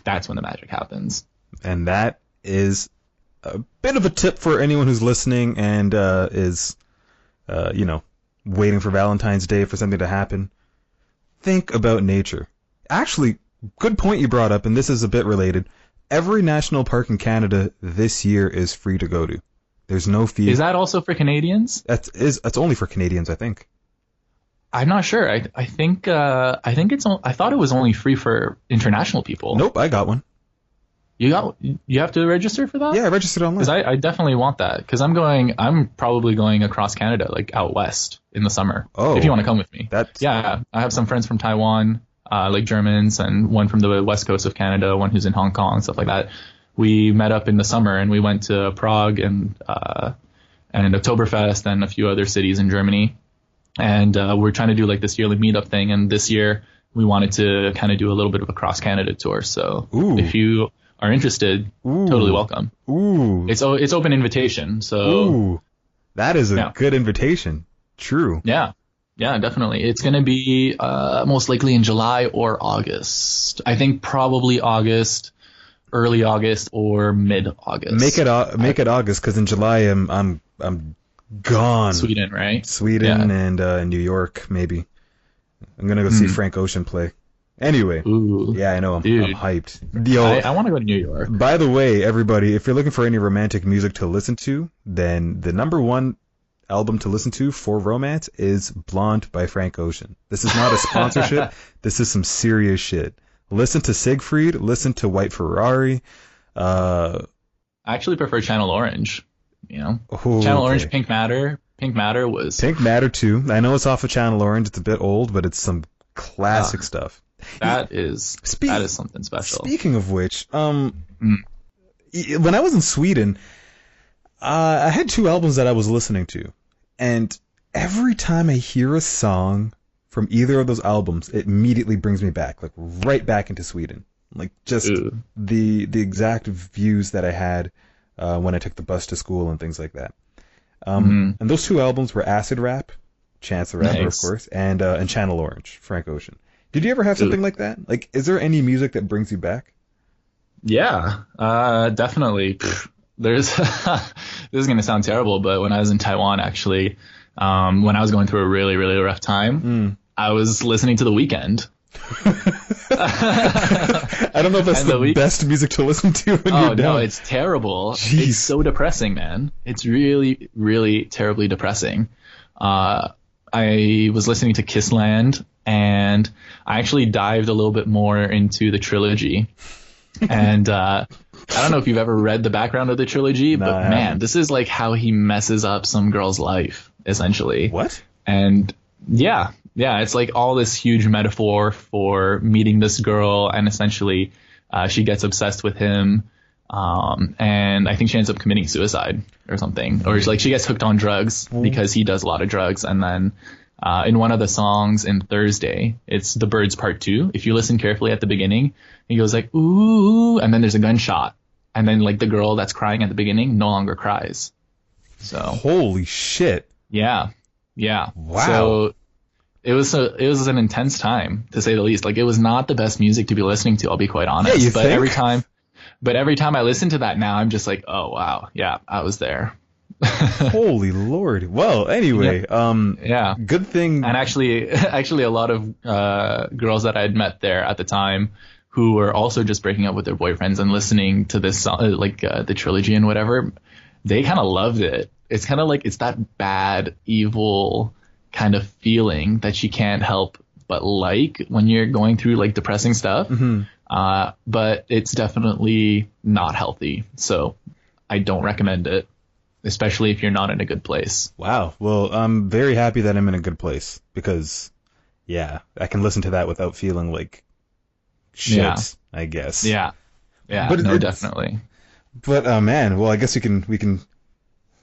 that's when the magic happens. And that is a bit of a tip for anyone who's listening and uh, is, uh, you know, waiting for Valentine's Day for something to happen. Think about nature. Actually, good point you brought up, and this is a bit related. Every national park in Canada this year is free to go to. There's no fee. Is that also for Canadians? That's is that's only for Canadians, I think. I'm not sure. I I think uh, I think it's I thought it was only free for international people. Nope, I got one. You got you have to register for that? Yeah, I registered online. Because I, I definitely want that. Because I'm going. I'm probably going across Canada, like out west in the summer. Oh. if you want to come with me. That's Yeah, I have some friends from Taiwan, uh, like Germans, and one from the west coast of Canada, one who's in Hong Kong, stuff like that. We met up in the summer and we went to Prague and uh, and Oktoberfest and a few other cities in Germany. And uh, we're trying to do like this yearly meetup thing. And this year we wanted to kind of do a little bit of a cross Canada tour. So Ooh. if you are interested, Ooh. totally welcome. Ooh. It's it's open invitation. So Ooh. That is a Yeah. good invitation. True. Yeah. Yeah, definitely. It's going to be uh, most likely in July or August. I think probably August, early August or mid August. Make it au- make it August because in July I'm I'm I'm gone. Sweden, right? Sweden Yeah. and uh, New York maybe. I'm gonna go see Hmm. Frank Ocean play. Anyway, Ooh. yeah, I know I'm, I'm hyped. Yo, I, I want to go to New York. by the way, everybody, if you're looking for any romantic music to listen to, then the number one album to listen to for romance is Blonde by Frank Ocean. This is not a sponsorship. this is some serious shit. Listen to Seigfried. Listen to White Ferrari. Uh, I actually prefer Channel Orange. You know, oh, Channel okay. Orange, Pink Matter. Pink Matter was Pink Matter too. I know it's off of Channel Orange. It's a bit old, but it's some classic Ah. stuff. that is Speak- that is something special. Speaking of which, um, Mm. when I was in Sweden, uh, I had two albums that I was listening to, and every time I hear a song from either of those albums, it immediately brings me back, like right back into Sweden, like just Ooh. the the exact views that I had uh, when I took the bus to school and things like that. Um, Mhm. And those two albums were Acid Rap, Chance the Rapper, Nice. of course, and uh, and Channel Orange, Frank Ocean. Did you ever have something like that? Like, is there any music that brings you back? Yeah, uh, definitely. Pfft, There's this is gonna sound terrible, but when I was in Taiwan, actually, um, when I was going through a really really rough time, Mm. I was listening to The Weeknd. I don't know if that's And the, the best music to listen to when Oh you're down. no, it's terrible. Jeez. It's so depressing, man. It's really, really terribly depressing. Uh, I was listening to Kissland, and I actually dived a little bit more into the trilogy. and uh, I don't know if you've ever read the background of the trilogy, No, but man, this is like how he messes up some girl's life, essentially. what? And yeah, yeah, it's like all this huge metaphor for meeting this girl, and essentially, uh, she gets obsessed with him, um, and I think she ends up committing suicide or something, or like she gets hooked on drugs because he does a lot of drugs, and then. Uh, in one of the songs in Thursday, it's the Birds Part Two. If you listen carefully at the beginning, he goes like ooh, and then there's a gunshot, and then like the girl that's crying at the beginning no longer cries. So Holy shit! yeah, yeah. Wow. So it was a it was an intense time to say the least. Like it was not the best music to be listening to. I'll be quite honest. Yeah, you but think? every time, but every time I listen to that now, I'm just like, oh wow, yeah, I was there. Holy lord! Well, anyway, um, Yeah. good thing. And actually, actually, a lot of uh, girls that I had met there at the time who are also just breaking up with their boyfriends and listening to this song, uh, like uh, the trilogy and whatever, they kind of loved it. It's kind of like it's that bad, evil kind of feeling that you can't help but like when you're going through like depressing stuff. Mhm. Uh, but it's definitely not healthy. So I don't recommend it, especially if you're not in a good place. Wow. Well, I'm very happy that I'm in a good place because, yeah, I can listen to that without feeling like shit. Yeah. I guess. Yeah. Yeah. But no, it's- definitely. But uh, man, well, I guess we can we can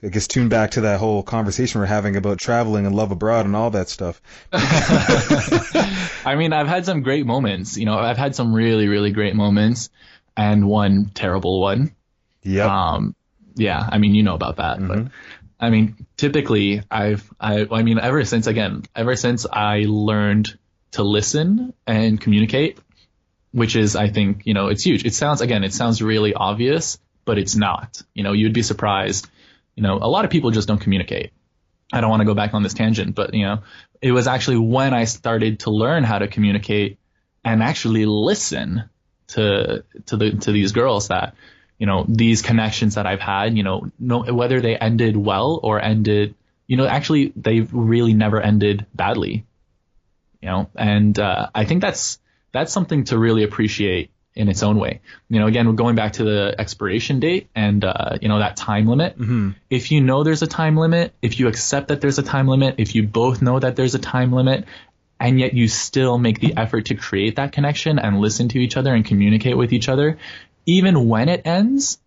I guess tune back to that whole conversation we're having about traveling and love abroad and all that stuff. I mean, I've had some great moments. You know, I've had some really, really great moments, and one terrible one. Yeah. Um, yeah, I mean, you know about that. But Mhm. I mean, typically, I've, I, I mean, ever since again, ever since I learned to listen and communicate, which is, I think, you know, it's huge. It sounds again, it sounds really obvious, but it's not. You know, you'd be surprised. You know, a lot of people just don't communicate. I don't want to go back on this tangent, but you know, it was actually when I started to learn how to communicate and actually listen to to the to these girls that you know these connections that I've had, you know, no whether they ended well or ended, you know, actually they really never ended badly. You know, and uh, I think that's that's something to really appreciate in its own way. You know, again, going back to the expiration date and uh, you know that time limit. Mhm. If you know there's a time limit, if you accept that there's a time limit, if you both know that there's a time limit, and yet you still make the effort to create that connection and listen to each other and communicate with each other, even when it ends,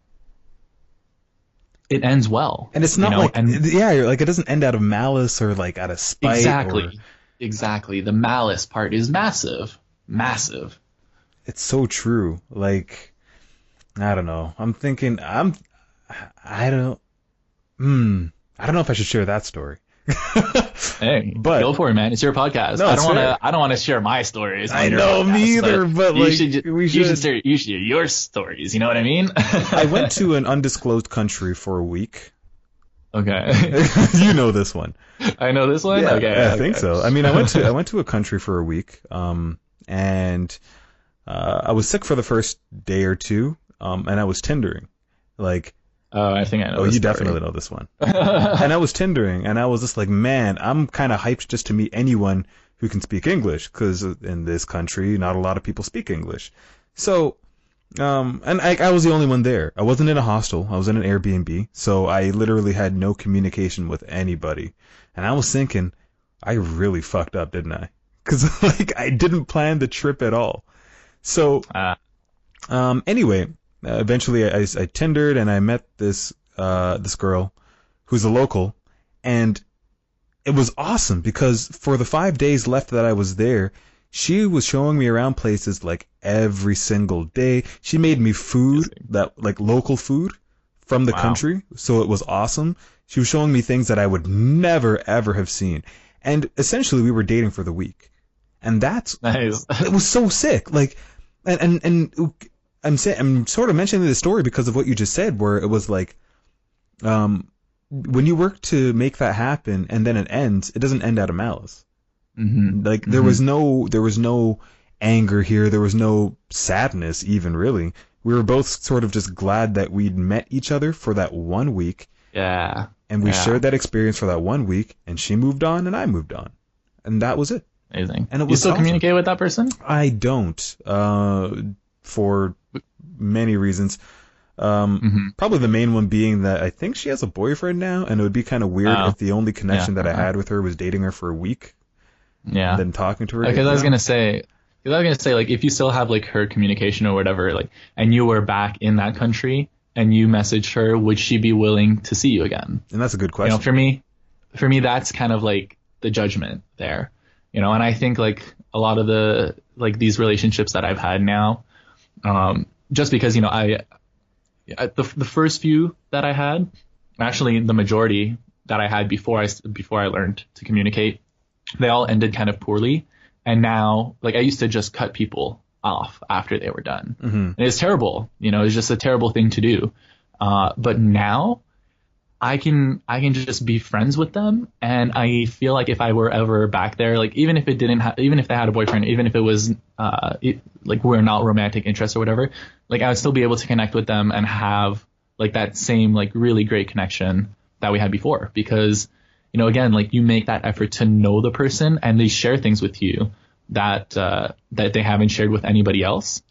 it ends well. And it's you not know, like and yeah, like it doesn't end out of malice or like out of spite. exactly, or- exactly. The malice part is massive, massive. it's so true. Like I don't know. I'm thinking I'm I don't hmm. I don't know if I should share that story. Hey, But- go for it, man. It's your podcast. No, I don't want to. I don't want to share my stories. I know, podcast, me either, but, you like, should, we You should- should share. You should share your stories. You know what I mean? I went to an undisclosed country for a week. Okay, you know this one. I know this one. Yeah, okay, I okay. think so. I mean, I went to I went to a country for a week, um, and uh, I was sick for the first day or two, um, and I was tindering, like Oh, I think I know. oh, you definitely know this one. and I was tindering, and I was just like, man, I'm kind of hyped just to meet anyone who can speak English, because in this country, not a lot of people speak English. So, um, and I, I was the only one there. I wasn't in a hostel. I was in an Airbnb, so I literally had no communication with anybody. And I was thinking, I really fucked up, didn't I? Because like I didn't plan the trip at all. So Ah. um, anyway, uh, eventually I, I, I tindered and I met this uh, this girl who's a local, and it was awesome because for the five days left that I was there, she was showing me around places like every single day. She made me food that like local food from the Wow. country, so it was awesome. She was showing me things that I would never ever have seen, and essentially we were dating for the week, and that's nice. it was so sick. Like, and and and I'm saying I'm sort of mentioning this story because of what you just said, where it was like, um, when you work to make that happen and then it ends, it doesn't end out of malice. hmm Like there was no there was no anger here, there was no sadness even really. We were both sort of just glad that we'd met each other for that one week Yeah. and we Yeah. shared that experience for that one week and she moved on and I moved on. And that was it. Amazing. And it was you still awesome. communicate with that person? I don't, uh, for many reasons. Um, hmm probably the main one being that I think she has a boyfriend now, and it would be kind of weird Oh. if the only connection Yeah, that I uh-huh. had with her was dating her for a week Yeah. and then talking to her. Because I was gonna say, because I was gonna say, like, if you still have like her communication or whatever, like, and you were back in that country and you messaged her, would she be willing to see you again? and that's a good You question. know, for me, for me, that's kind of like the judgment there. You know, and I think like a lot of the like these relationships that I've had now, um, just because you know I, I the the first few that I had, actually the majority that I had before I before I learned to communicate, they all ended kind of poorly, and now like I used to just cut people off after they were done. hmm And it's terrible. You know, it's just a terrible thing to do. Uh, but now I can I can just be friends with them, and I feel like if I were ever back there, like even if it didn't, ha- even if they had a boyfriend, even if it was uh, it, like we're not romantic interests or whatever, like I would still be able to connect with them and have like that same like really great connection that we had before because you know again like you make that effort to know the person and they share things with you that uh, that they haven't shared with anybody else.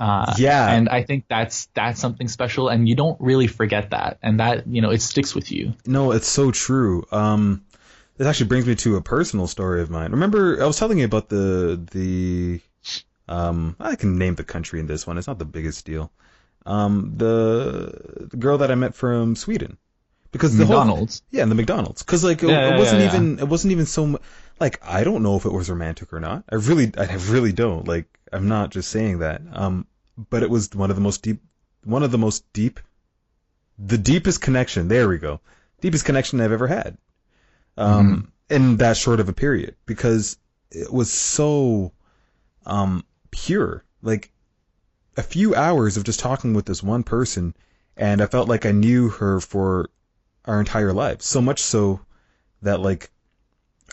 Uh, Yeah. and I think that's that's something special, and you don't really forget that, and that you know it sticks with you. No, it's so true. Um, this actually brings me to a personal story of mine. Remember, I was telling you about the the um, I can name the country in this one. It's not the biggest deal. Um, the, the girl that I met from Sweden, because the whole McDonald's. yeah, in the McDonald's because like it, Yeah, it wasn't yeah, even it wasn't even so mu- like I don't know if it was romantic or not. I really I really don't like. I'm not just saying that. Um, but it was one of the most deep, one of the most deep, the deepest connection. There we go, deepest connection I've ever had. Um, in that short of a period because it was so, um, pure. Like a few hours of just talking with this one person, and I felt like I knew her for our entire lives. So much so that like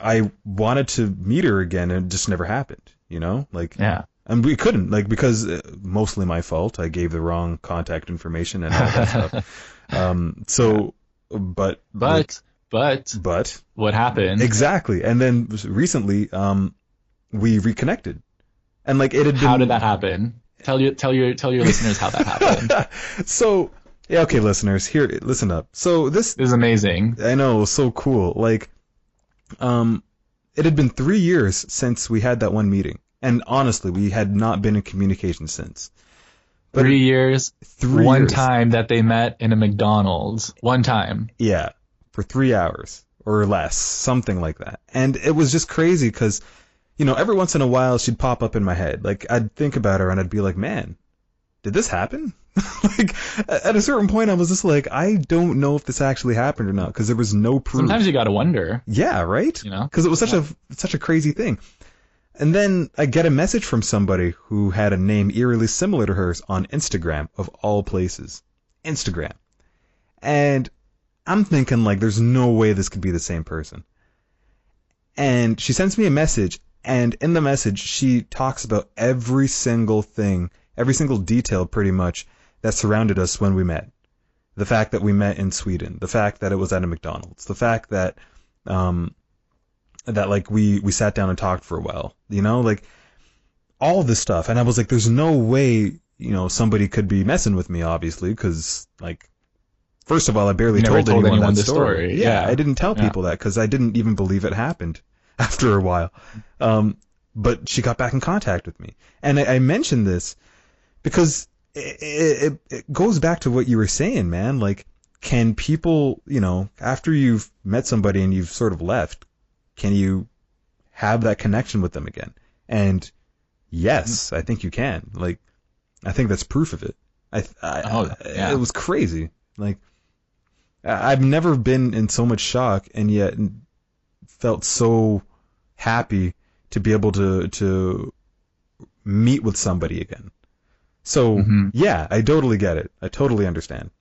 I wanted to meet her again, and it just never happened. You know, like Yeah. and we couldn't like because uh, mostly my fault. I gave the wrong contact information and all that stuff. Um, so, but But but but what happened? exactly, and then recently, um, we reconnected, and like it had been. How did that happen? Tell your tell your tell your listeners how that happened. so yeah, okay, listeners, here, listen up. So this This is amazing. I know, so cool. Like, um, it had been three years since we had that one meeting, and honestly, we had not been in communication since. But Three years, Three one years. time that they met in a McDonald's. One time. Yeah, for three hours or less, something like that. And it was just crazy because, you know, every once in a while she'd pop up in my head. Like I'd think about her and I'd be like, man, did this happen? like at a certain point, I was just like, I don't know if this actually happened or not because there was no proof. Sometimes you gotta wonder, yeah, right. you know? because it was such a such a crazy thing. And then I get a message from somebody who had a name eerily similar to hers on Instagram of all places. Instagram. And I'm thinking like there's no way this could be the same person. And she sends me a message and in the message she talks about every single thing, every single detail pretty much that surrounded us when we met. The fact that we met in Sweden, the fact that it was at a McDonald's, the fact that um that like we we sat down and talked for a while you know like all this stuff and i was like there's no way you know somebody could be messing with me obviously because like first of all i barely told, told anyone, anyone that the story, story. Yeah, Yeah. i didn't tell Yeah. people that because i didn't even believe it happened after a while um but she got back in contact with me and i, I mentioned this because it, it, it goes back to what you were saying man like can people you know after you've met somebody and you've sort of left can you have that connection with them again? And yes, I think you can. Like, I think that's proof of it. I, I, Oh, yeah. it was crazy. Like, I've never been in so much shock and yet felt so happy to be able to, to meet with somebody again. So, Mhm. yeah, I totally get it. I totally understand.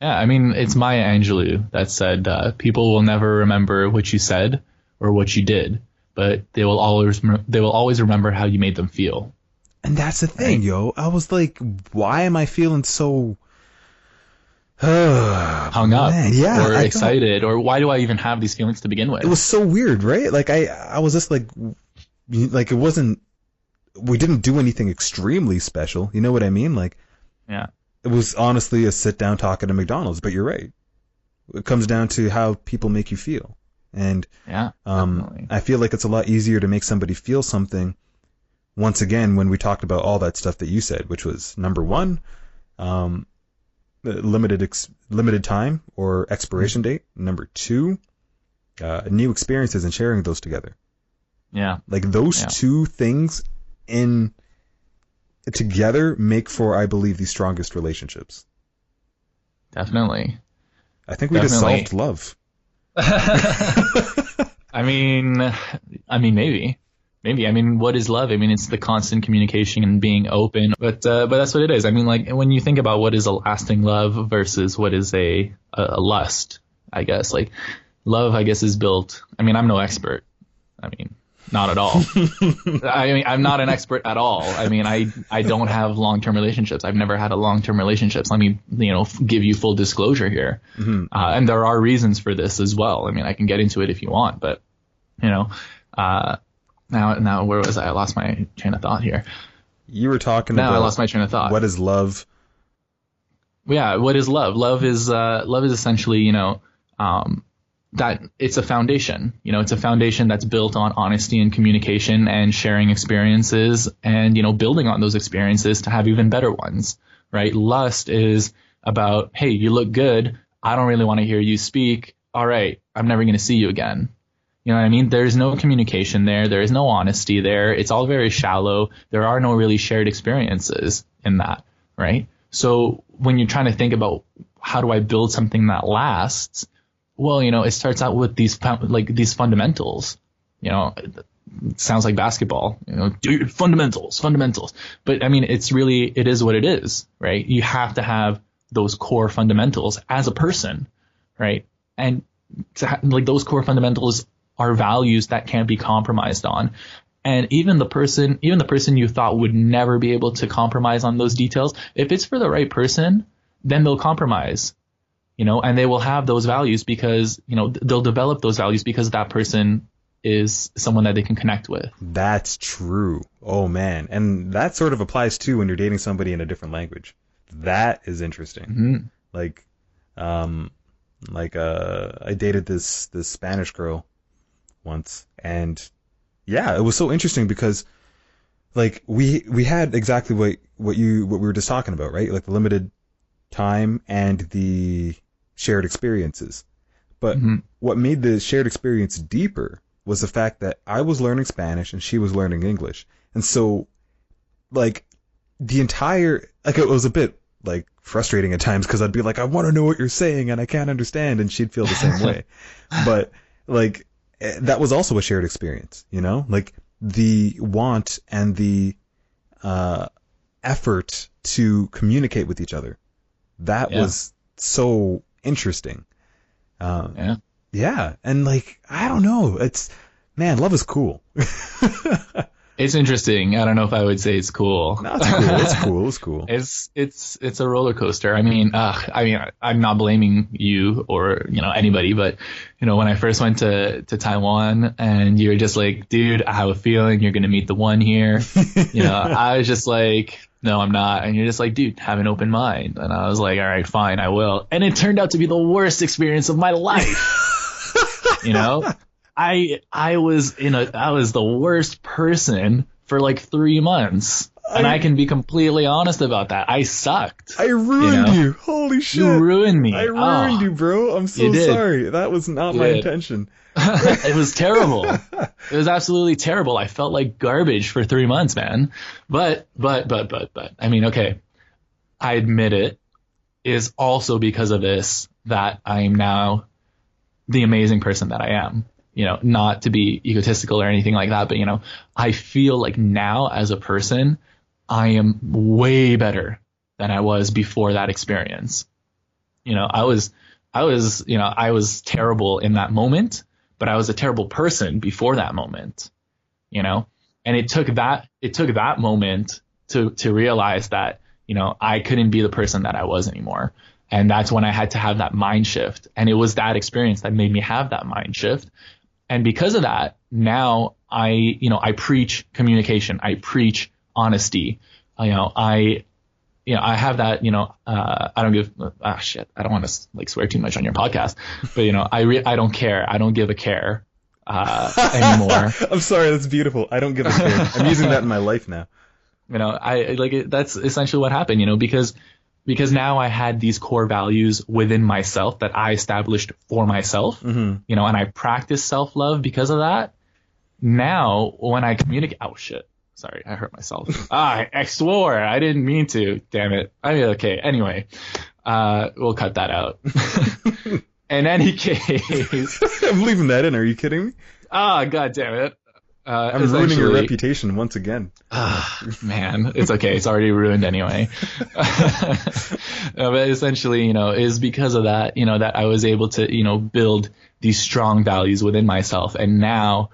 Yeah, I mean, it's Maya Angelou that said, uh, people will never remember what you said or what you did, but they will always, they will always remember how you made them feel. And that's the thing, Right. yo. I was like, why am I feeling so hung up Yeah, or I don't- excited or why do I even have these feelings to begin with? It was so weird, right? Like I, I was just like, like it wasn't. We didn't do anything extremely special. You know what I mean? Like yeah. it was honestly a sit down talk at a McDonald's. But you're right. It comes down to how people make you feel, and Yeah. um, Definitely. I feel like it's a lot easier to make somebody feel something. Once again, when we talked about all that stuff that you said, which was number one, um, limited ex- limited time or expiration date. Number two, uh, new experiences and sharing those together. Yeah. Like those Yeah. two things in together make for, I believe, the strongest relationships. Definitely. I think we Definitely. just solved love. I mean, I mean, maybe, maybe. I mean, what is love? I mean, it's the constant communication and being open. But, uh, but that's what it is. I mean, like when you think about what is a lasting love versus what is a, a, a lust, I guess like love, I guess is built. I mean, I'm no expert. I mean, not at all. I mean, I'm not an expert at all. I mean, I, I don't have long-term relationships. I've never had a long-term relationships. Let me, you know, give you full disclosure here. Uh, and there are reasons for this as well. I mean, I can get into it if you want, but you know, uh, now, now where was I? I lost my train of thought here. You were talking Now about I lost my train of thought. what is love. yeah, what is love? Love is uh, love is essentially you know um, that it's a foundation. You know, it's a foundation that's built on honesty and communication and sharing experiences and you know building on those experiences to have even better ones. Right? Lust is about hey, you look good. I don't really want to hear you speak. All right, I'm never going to see you again. You know what I mean? There's no communication there. There is no honesty there. It's all very shallow. There are no really shared experiences in that, right? So when you're trying to think about how do I build something that lasts, well, you know, it starts out with these like these fundamentals. You know, sounds like basketball. You know, your fundamentals, fundamentals. But I mean, it's really it is what it is, right? You have to have those core fundamentals as a person, right? And ha- like those core fundamentals are values that can't be compromised on. And even the person, even the person you thought would never be able to compromise on those details, if it's for the right person, then they'll compromise, you know, and they will have those values because, you know, they'll develop those values because that person is someone that they can connect with. That's true. Oh man. And that sort of applies too when you're dating somebody in a different language. That is interesting. Mm-hmm. Like, um, like, uh, I dated this, this Spanish girl once and yeah, it was so interesting because like we, we had exactly what, what you, what we were just talking about, right? Like the limited time and the shared experiences. But mm-hmm. what made the shared experience deeper was the fact that I was learning Spanish and she was learning English. And so, like, the entire, like, it was a bit, like, frustrating at times because I'd be like, I want to know what you're saying and I can't understand. And she'd feel the same way. but, like, eh, that was also a shared experience, you know? Like, the want and the, uh, effort to communicate with each other. That Yeah. was so interesting. Um, Yeah. yeah, and like I don't know, it's man, love is cool. It's interesting. I don't know if I would say it's cool. no, it's cool. It's cool. It's cool. It's it's it's a roller coaster. I mean, uh, I mean, I'm not blaming you or you know anybody, but you know when I first went to to Taiwan and you were just like, dude, I have a feeling you're gonna meet the one here. You know, I was just like, no, I'm not. And you're just like, dude, have an open mind. And I was like, all right, fine, I will. And it turned out to be the worst experience of my life. you know, I I was in a I was the worst person for like three months. And I, can be completely honest about that. I sucked. I ruined know? you. Holy shit. You ruined me. I ruined Oh, you, bro. I'm so sorry. That was not You my did. intention. it was terrible. It was absolutely terrible. I felt like garbage for three months, man. But, but, but, but, but, I mean, okay. I admit it is also because of this that I am now the amazing person that I am. You know, not to be egotistical or anything like that, but you know, I feel like now as a person, I am way better than I was before that experience. You know, I was, I was, you know, I was terrible in that moment, but I was a terrible person before that moment, you know? And it took that, it took that moment to, to realize that, you know, I couldn't be the person that I was anymore. And that's when I had to have that mind shift. And it was that experience that made me have that mind shift. And because of that, now I, you know, I preach communication. I preach honesty. Uh, You know, I, you know, I have that, you know, uh, I don't give, ah, shit, I don't want to like swear too much on your podcast, but you know, I re- I don't care. I don't give a care, uh, anymore. I'm sorry. That's beautiful. I don't give a care. I'm using that in my life now. you know, I like it, that's essentially what happened, you know, because, because now I had these core values within myself that I established for myself, hmm you know, and I practice self love because of that. Now, when I communicate, oh shit, sorry, I hurt myself. ah, I, swore, I didn't mean to. Damn it. I mean, okay. Anyway, uh, we'll cut that out. in any case, I'm leaving that in. Are you kidding me? ah, god damn it. Uh, I'm ruining your reputation once again. Ah, man, it's okay. It's already ruined anyway. Uh, but essentially, you know, is because of that, you know, that I was able to, you know, build these strong values within myself. And now,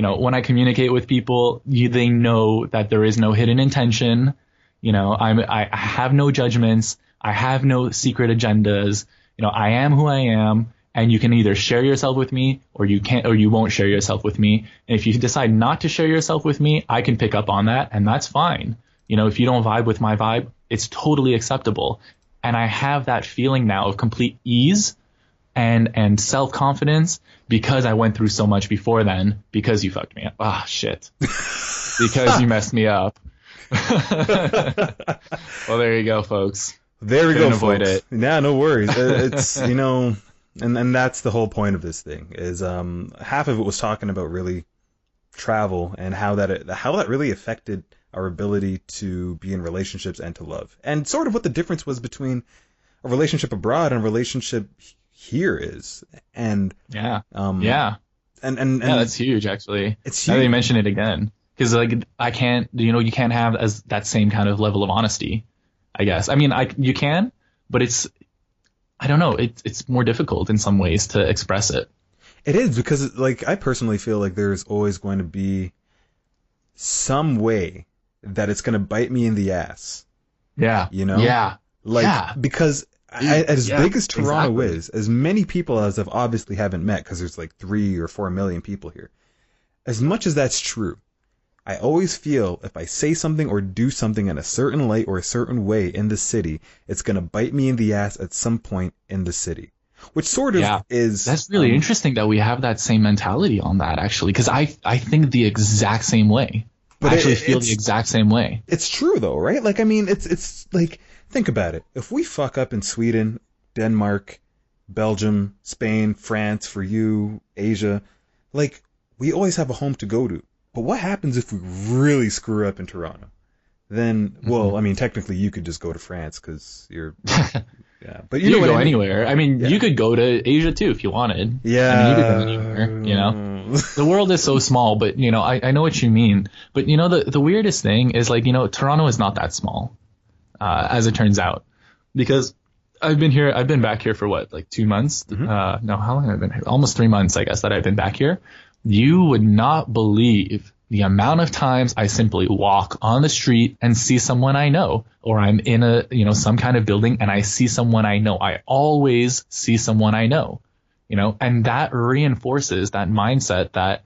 you know, when I communicate with people, you, they know that there is no hidden intention. You know, I'm, I, I have no judgments. I have no secret agendas. You know, I am who I am. And you can either share yourself with me or you can't, or you won't share yourself with me. And if you decide not to share yourself with me, I can pick up on that and that's fine. You know, if you don't vibe with my vibe, it's totally acceptable. And I have that feeling now of complete ease and, and self-confidence because I went through so much before then because you fucked me up. Ah, shit. because you messed me up. well, there you go, folks. There we Couldn't go, avoid folks. it. Yeah, no worries. Uh, it's you know, and and that's the whole point of this thing is um half of it was talking about really travel and how that how that really affected our ability to be in relationships and to love, and sort of what the difference was between a relationship abroad and a relationship here is, and Yeah. um Yeah. and and, and Yeah, that's huge actually. it's Now that you huge. mention it again, because like I can't, you know, you can't have as that same kind of level of honesty. I guess. I mean, I you can, but it's, I don't know. It's it's more difficult in some ways to express it. It is because, like, I personally feel like there's always going to be some way that it's going to bite me in the ass. Yeah. You know? Yeah. Like, Yeah. because I, as Yeah, big as Toronto exactly. is, as many people as I've obviously haven't met, because there's like three or four million people here. As much as that's true, I always feel if I say something or do something in a certain light or a certain way in the city, it's going to bite me in the ass at some point in the city. Which sort of Yeah. is. That's really um, interesting that we have that same mentality on that actually, because I I think the exact same way. But I actually it- feel the exact same way. it's true though, right? Like I mean, it's it's like think about it. If we fuck up in Sweden, Denmark, Belgium, Spain, France, for you, Asia, like we always have a home to go to. But what happens if we really screw up in Toronto? Then, mm-hmm. well, I mean, technically you could just go to France because you're, yeah. But you, You, know could go I mean? anywhere. I mean, Yeah. you could go to Asia too if you wanted. Yeah. I mean, you could go anywhere, you know? the world is so small, but you know, I, I know what you mean. But you know, the, the weirdest thing is like, you know, Toronto is not that small, uh, as it turns out, because I've been here, I've been back here for what, like two months? Uh, no, how long have I been here? Almost three months, I guess, that I've been back here. You would not believe the amount of times I simply walk on the street and see someone I know, or I'm in a, you know, some kind of building and I see someone I know. I always see someone I know you know and that reinforces that mindset that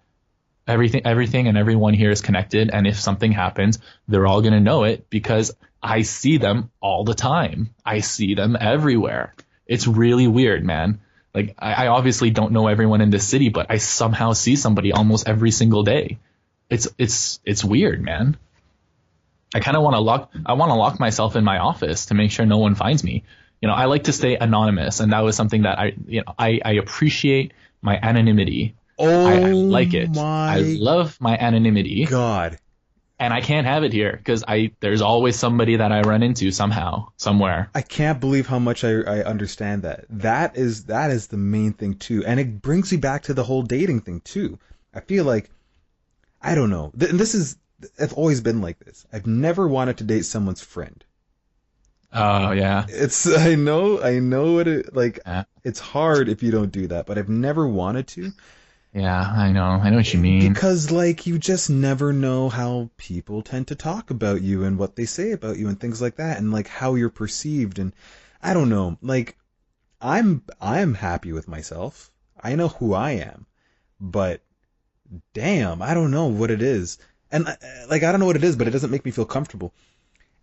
everything everything and everyone here is connected and if something happens they're all going to know it because i see them all the time. I see them everywhere. It's really weird man. Like I, I obviously don't know everyone in this city but i somehow see somebody almost every single day. It's it's it's weird man. I kind of want to lock i want to lock myself in my office to make sure no one finds me. You know, I like to stay anonymous, and that was something that I, you know, I, I appreciate my anonymity. oh, I, I like it. Oh my I love my anonymity, God. And I can't have it here because I there's always somebody that I run into somehow, somewhere. I can't believe how much I, I understand that. That is that is the main thing too, and it brings me back to the whole dating thing too. I feel like I don't know. Th- this is I've always been like this. I've never wanted to date someone's friend. Oh yeah, It's I know I know what it like. Yeah. It's hard if you don't do that, but I've never wanted to yeah, I know, I know what you mean. because like you just never know how people tend to talk about you and what they say about you and things like that and like how you're perceived and I don't know. Like I'm I'm happy with myself. I know who I am. But damn, I don't know what it is. And uh, like I don't know what it is, but it doesn't make me feel comfortable.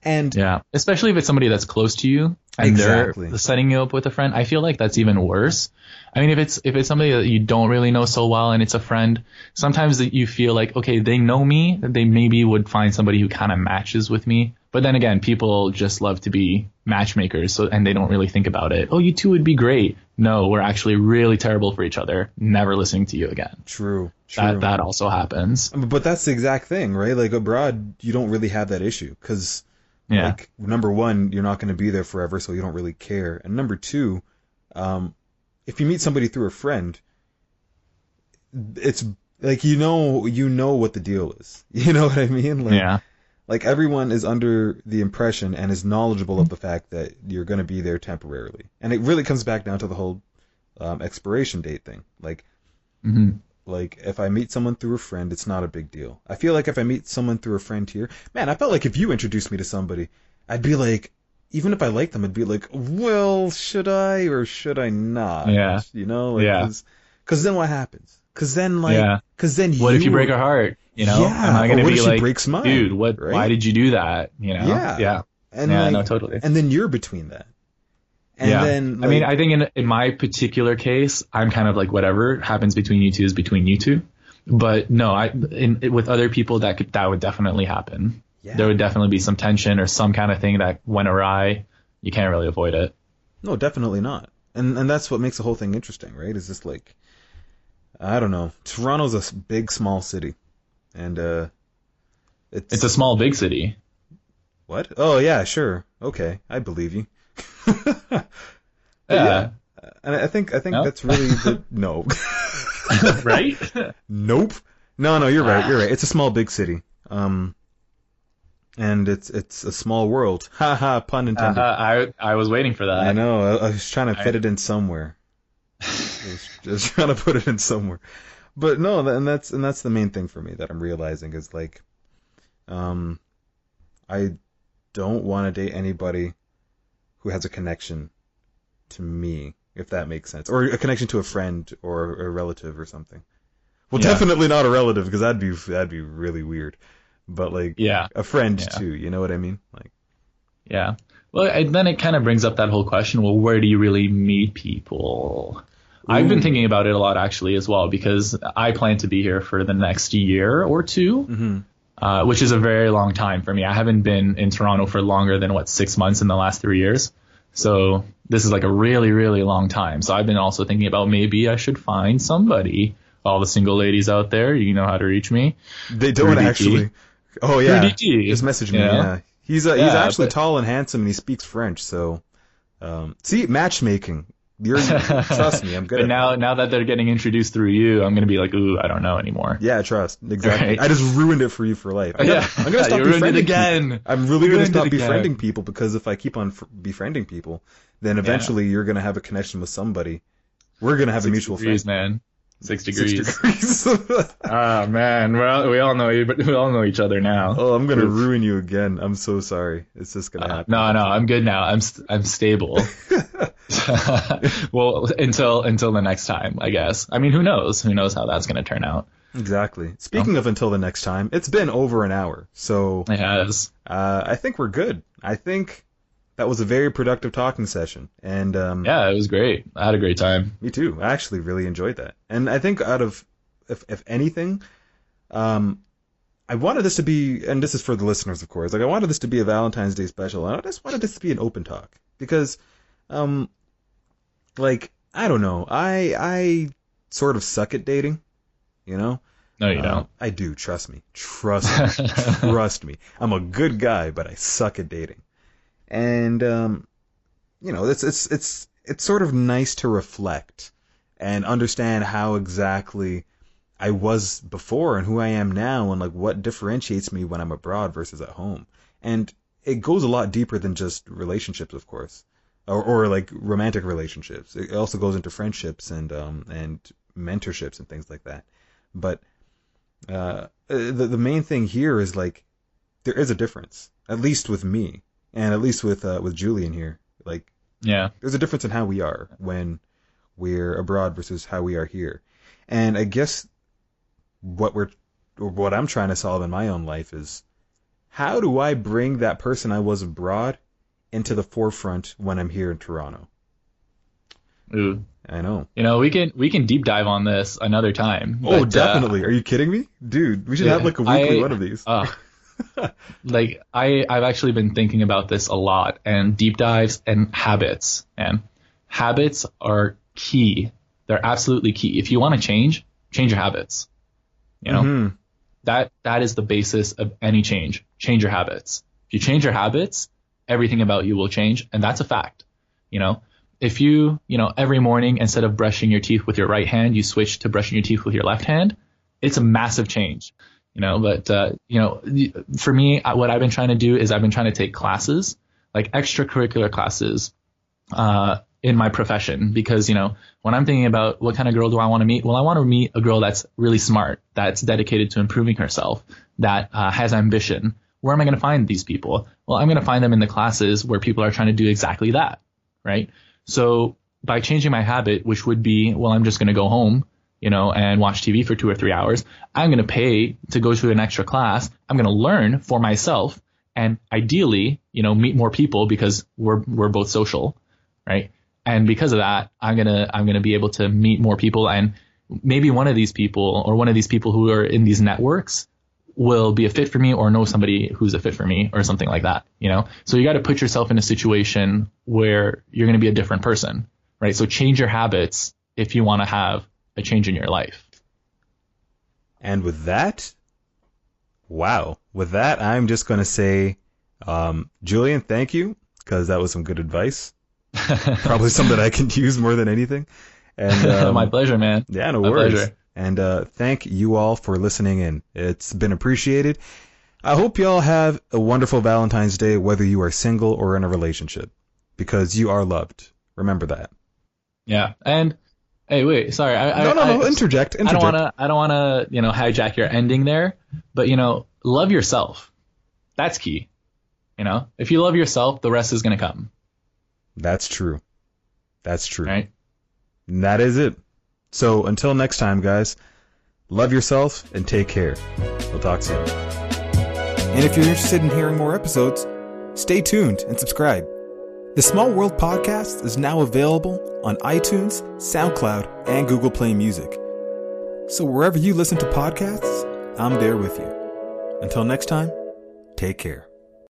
And Yeah, especially if it's somebody that's close to you and Exactly. they're setting you up with a friend. I feel like that's even worse. I mean, if it's if it's somebody that you don't really know so well and it's a friend, sometimes you feel like okay, they know me, they maybe would find somebody who kind of matches with me. But then again, people just love to be matchmakers, so and they don't really think about it. Oh, you two would be great. No, we're actually really terrible for each other. Never listening to you again. true, true. That that also happens. But that's the exact thing, right? Like abroad, you don't really have that issue because, Yeah. like, number one, you're not going to be there forever, so you don't really care. And number two, um, if you meet somebody through a friend, it's like you know you know what the deal is. You know what I mean? Like, yeah. like everyone is under the impression and is knowledgeable of the fact that you're going to be there temporarily, and it really comes back down to the whole um, expiration date thing. Like, hmm like if I meet someone through a friend, it's not a big deal. I feel like if I meet someone through a friend here, man, I felt like if you introduced me to somebody, I'd be like, even if I like them, I'd be like, well, should I or should I not? Yeah. You know, like, Yeah. Because then what happens? Because then like, Yeah. because then What if you break her heart? You know, Yeah, am I going to what be if she like, breaks mine, dude, what? right? Why did you do that? You know? Yeah. yeah, and yeah. like, no, totally. and then you're between that. And yeah. then I mean, I think in in my particular case, I'm kind of like whatever happens between you two is between you two. But no, I in, with other people that could that would definitely happen. Yeah. There would definitely be some tension or some kind of thing that went awry. you can't really avoid it. No, definitely not. And and that's what makes the whole thing interesting, right? Is just like I don't know. Toronto's a big small city. And uh it's It's a small big city. What? Oh yeah, sure. Okay, I believe you. yeah. yeah. And I think I think no? that's really the no. right? nope. No, no, you're right. You're right. It's a small big city. Um and it's it's a small world. Ha ha, pun intended. Uh, I I was waiting for that. I know. I, I was trying to fit it in somewhere. I was just trying to put it in somewhere. But no, and that's and that's the main thing for me that I'm realizing is like, um, I don't want to date anybody who has a connection to me, if that makes sense, or a connection to a friend or a relative or something. Well, yeah. definitely not a relative because that'd be that'd be really weird but like yeah, a friend yeah. too. You know what I mean? Like yeah. Well, and then it kind of brings up that whole question. Well, where do you really meet people? Ooh. I've been thinking about it a lot actually as well because I plan to be here for the next year or 2 mm-hmm. Uh, which is a very long time for me. I haven't been in Toronto for longer than what six months in the last three years. So this is like a really, really long time. So I've been also thinking about maybe I should find somebody. All the single ladies out there, you know how to reach me. They don't actually. Oh yeah, just message me. Yeah, yeah. he's uh, yeah, he's actually but... tall and handsome, and he speaks French. So, um, see, matchmaking. You're, trust me, I'm good. But now, now that they're getting introduced through you, I'm gonna be like, ooh, I don't know anymore. Yeah, trust exactly. Right. I just ruined it for you for life. I'm gonna, yeah, I'm gonna stop befriending it again. People. I'm really gonna stop befriending people because if I keep on befriending people, then eventually yeah. you're gonna have a connection with somebody. We're gonna have Six a mutual friend. man. Six degrees. Six degrees. ah man, well we all know we all know each other now. Oh, I'm gonna ruin you again. I'm so sorry. It's just gonna uh, happen. No, no, I'm good now. I'm st- I'm stable. well, until until the next time, I guess. I mean, who knows? Who knows how that's gonna turn out? Exactly. Speaking oh. of until the next time, it's been over an hour, so it has. Uh, I think we're good. I think that was a very productive talking session. And um, yeah, it was great. I had a great time. Me too. I actually really enjoyed that. And I think out of if if anything, um, I wanted this to be, and this is for the listeners, of course. Like I wanted this to be a Valentine's Day special, and I just wanted this to be an open talk because, um, like I don't know, I I sort of suck at dating, you know. No, you don't. I do. Trust me. Trust me. trust me. I'm a good guy, but I suck at dating and um, you know, it's it's it's it's sort of nice to reflect and understand how exactly I was before and who I am now, and like what differentiates me when I'm abroad versus at home. And it goes a lot deeper than just relationships, of course, or, or like romantic relationships. It also goes into friendships and um, and mentorships and things like that. But uh, the the main thing here is like there is a difference, at least with me and at least with uh, with Julian here, like yeah, there's a difference in how we are when we're abroad versus how we are here, and I guess what we're what I'm trying to solve in my own life is how do I bring that person I was abroad into the forefront when I'm here in Toronto? Ooh. I know. You know, we can we can deep dive on this another time. Oh, but, uh, definitely. Uh, Are you kidding me, dude? We should yeah, have like a weekly I, one of these. Uh, like I I've actually been thinking about this a lot and deep dives and habits and habits are key. They're absolutely key. If you want to change, change your habits. You know? Mm-hmm. That that is the basis of any change. Change your habits. If you change your habits, everything about you will change and that's a fact. You know? If you, you know, every morning instead of brushing your teeth with your right hand, you switch to brushing your teeth with your left hand, it's a massive change you know but uh, you know for me what i've been trying to do is i've been trying to take classes like extracurricular classes uh, in my profession because you know when i'm thinking about what kind of girl do i want to meet? Well i want to meet a girl that's really smart that's dedicated to improving herself that uh, has ambition. Where am i going to find these people? Well i'm going to find them in the classes where people are trying to do exactly that right? So by changing my habit which would be well i'm just going to go home you know, and watch TV for two or three hours. I'm going to pay to go to an extra class. I'm going to learn for myself and ideally, you know, meet more people because we're, we're both social, right? And because of that, I'm going to, I'm going to be able to meet more people and maybe one of these people or one of these people who are in these networks will be a fit for me or know somebody who's a fit for me or something like that, you know? So you got to put yourself in a situation where you're going to be a different person, right? So change your habits if you want to have a change in your life. And with that, wow. With that, I'm just going to say, um, Julian, thank you, because that was some good advice. Probably something I can use more than anything. And um, my pleasure, man. Yeah, no My worries. pleasure. And uh, thank you all for listening in. It's been appreciated. I hope you all have a wonderful Valentine's Day, whether you are single or in a relationship, because you are loved. Remember that. Yeah. And hey, wait, sorry. I, No, I, no, no. I, interject. I don't Interject. want to. I don't want to. You know, hijack your ending there. But you know, love yourself. That's key. You know, if you love yourself, the rest is gonna come. That's true. That's true. Right. And that is it. So until next time, guys, love yourself and take care. We'll talk soon. And if you're interested in hearing more episodes, stay tuned and subscribe. The Small World Podcast is now available on iTunes, SoundCloud, and Google Play Music. So wherever you listen to podcasts, I'm there with you. Until next time, take care.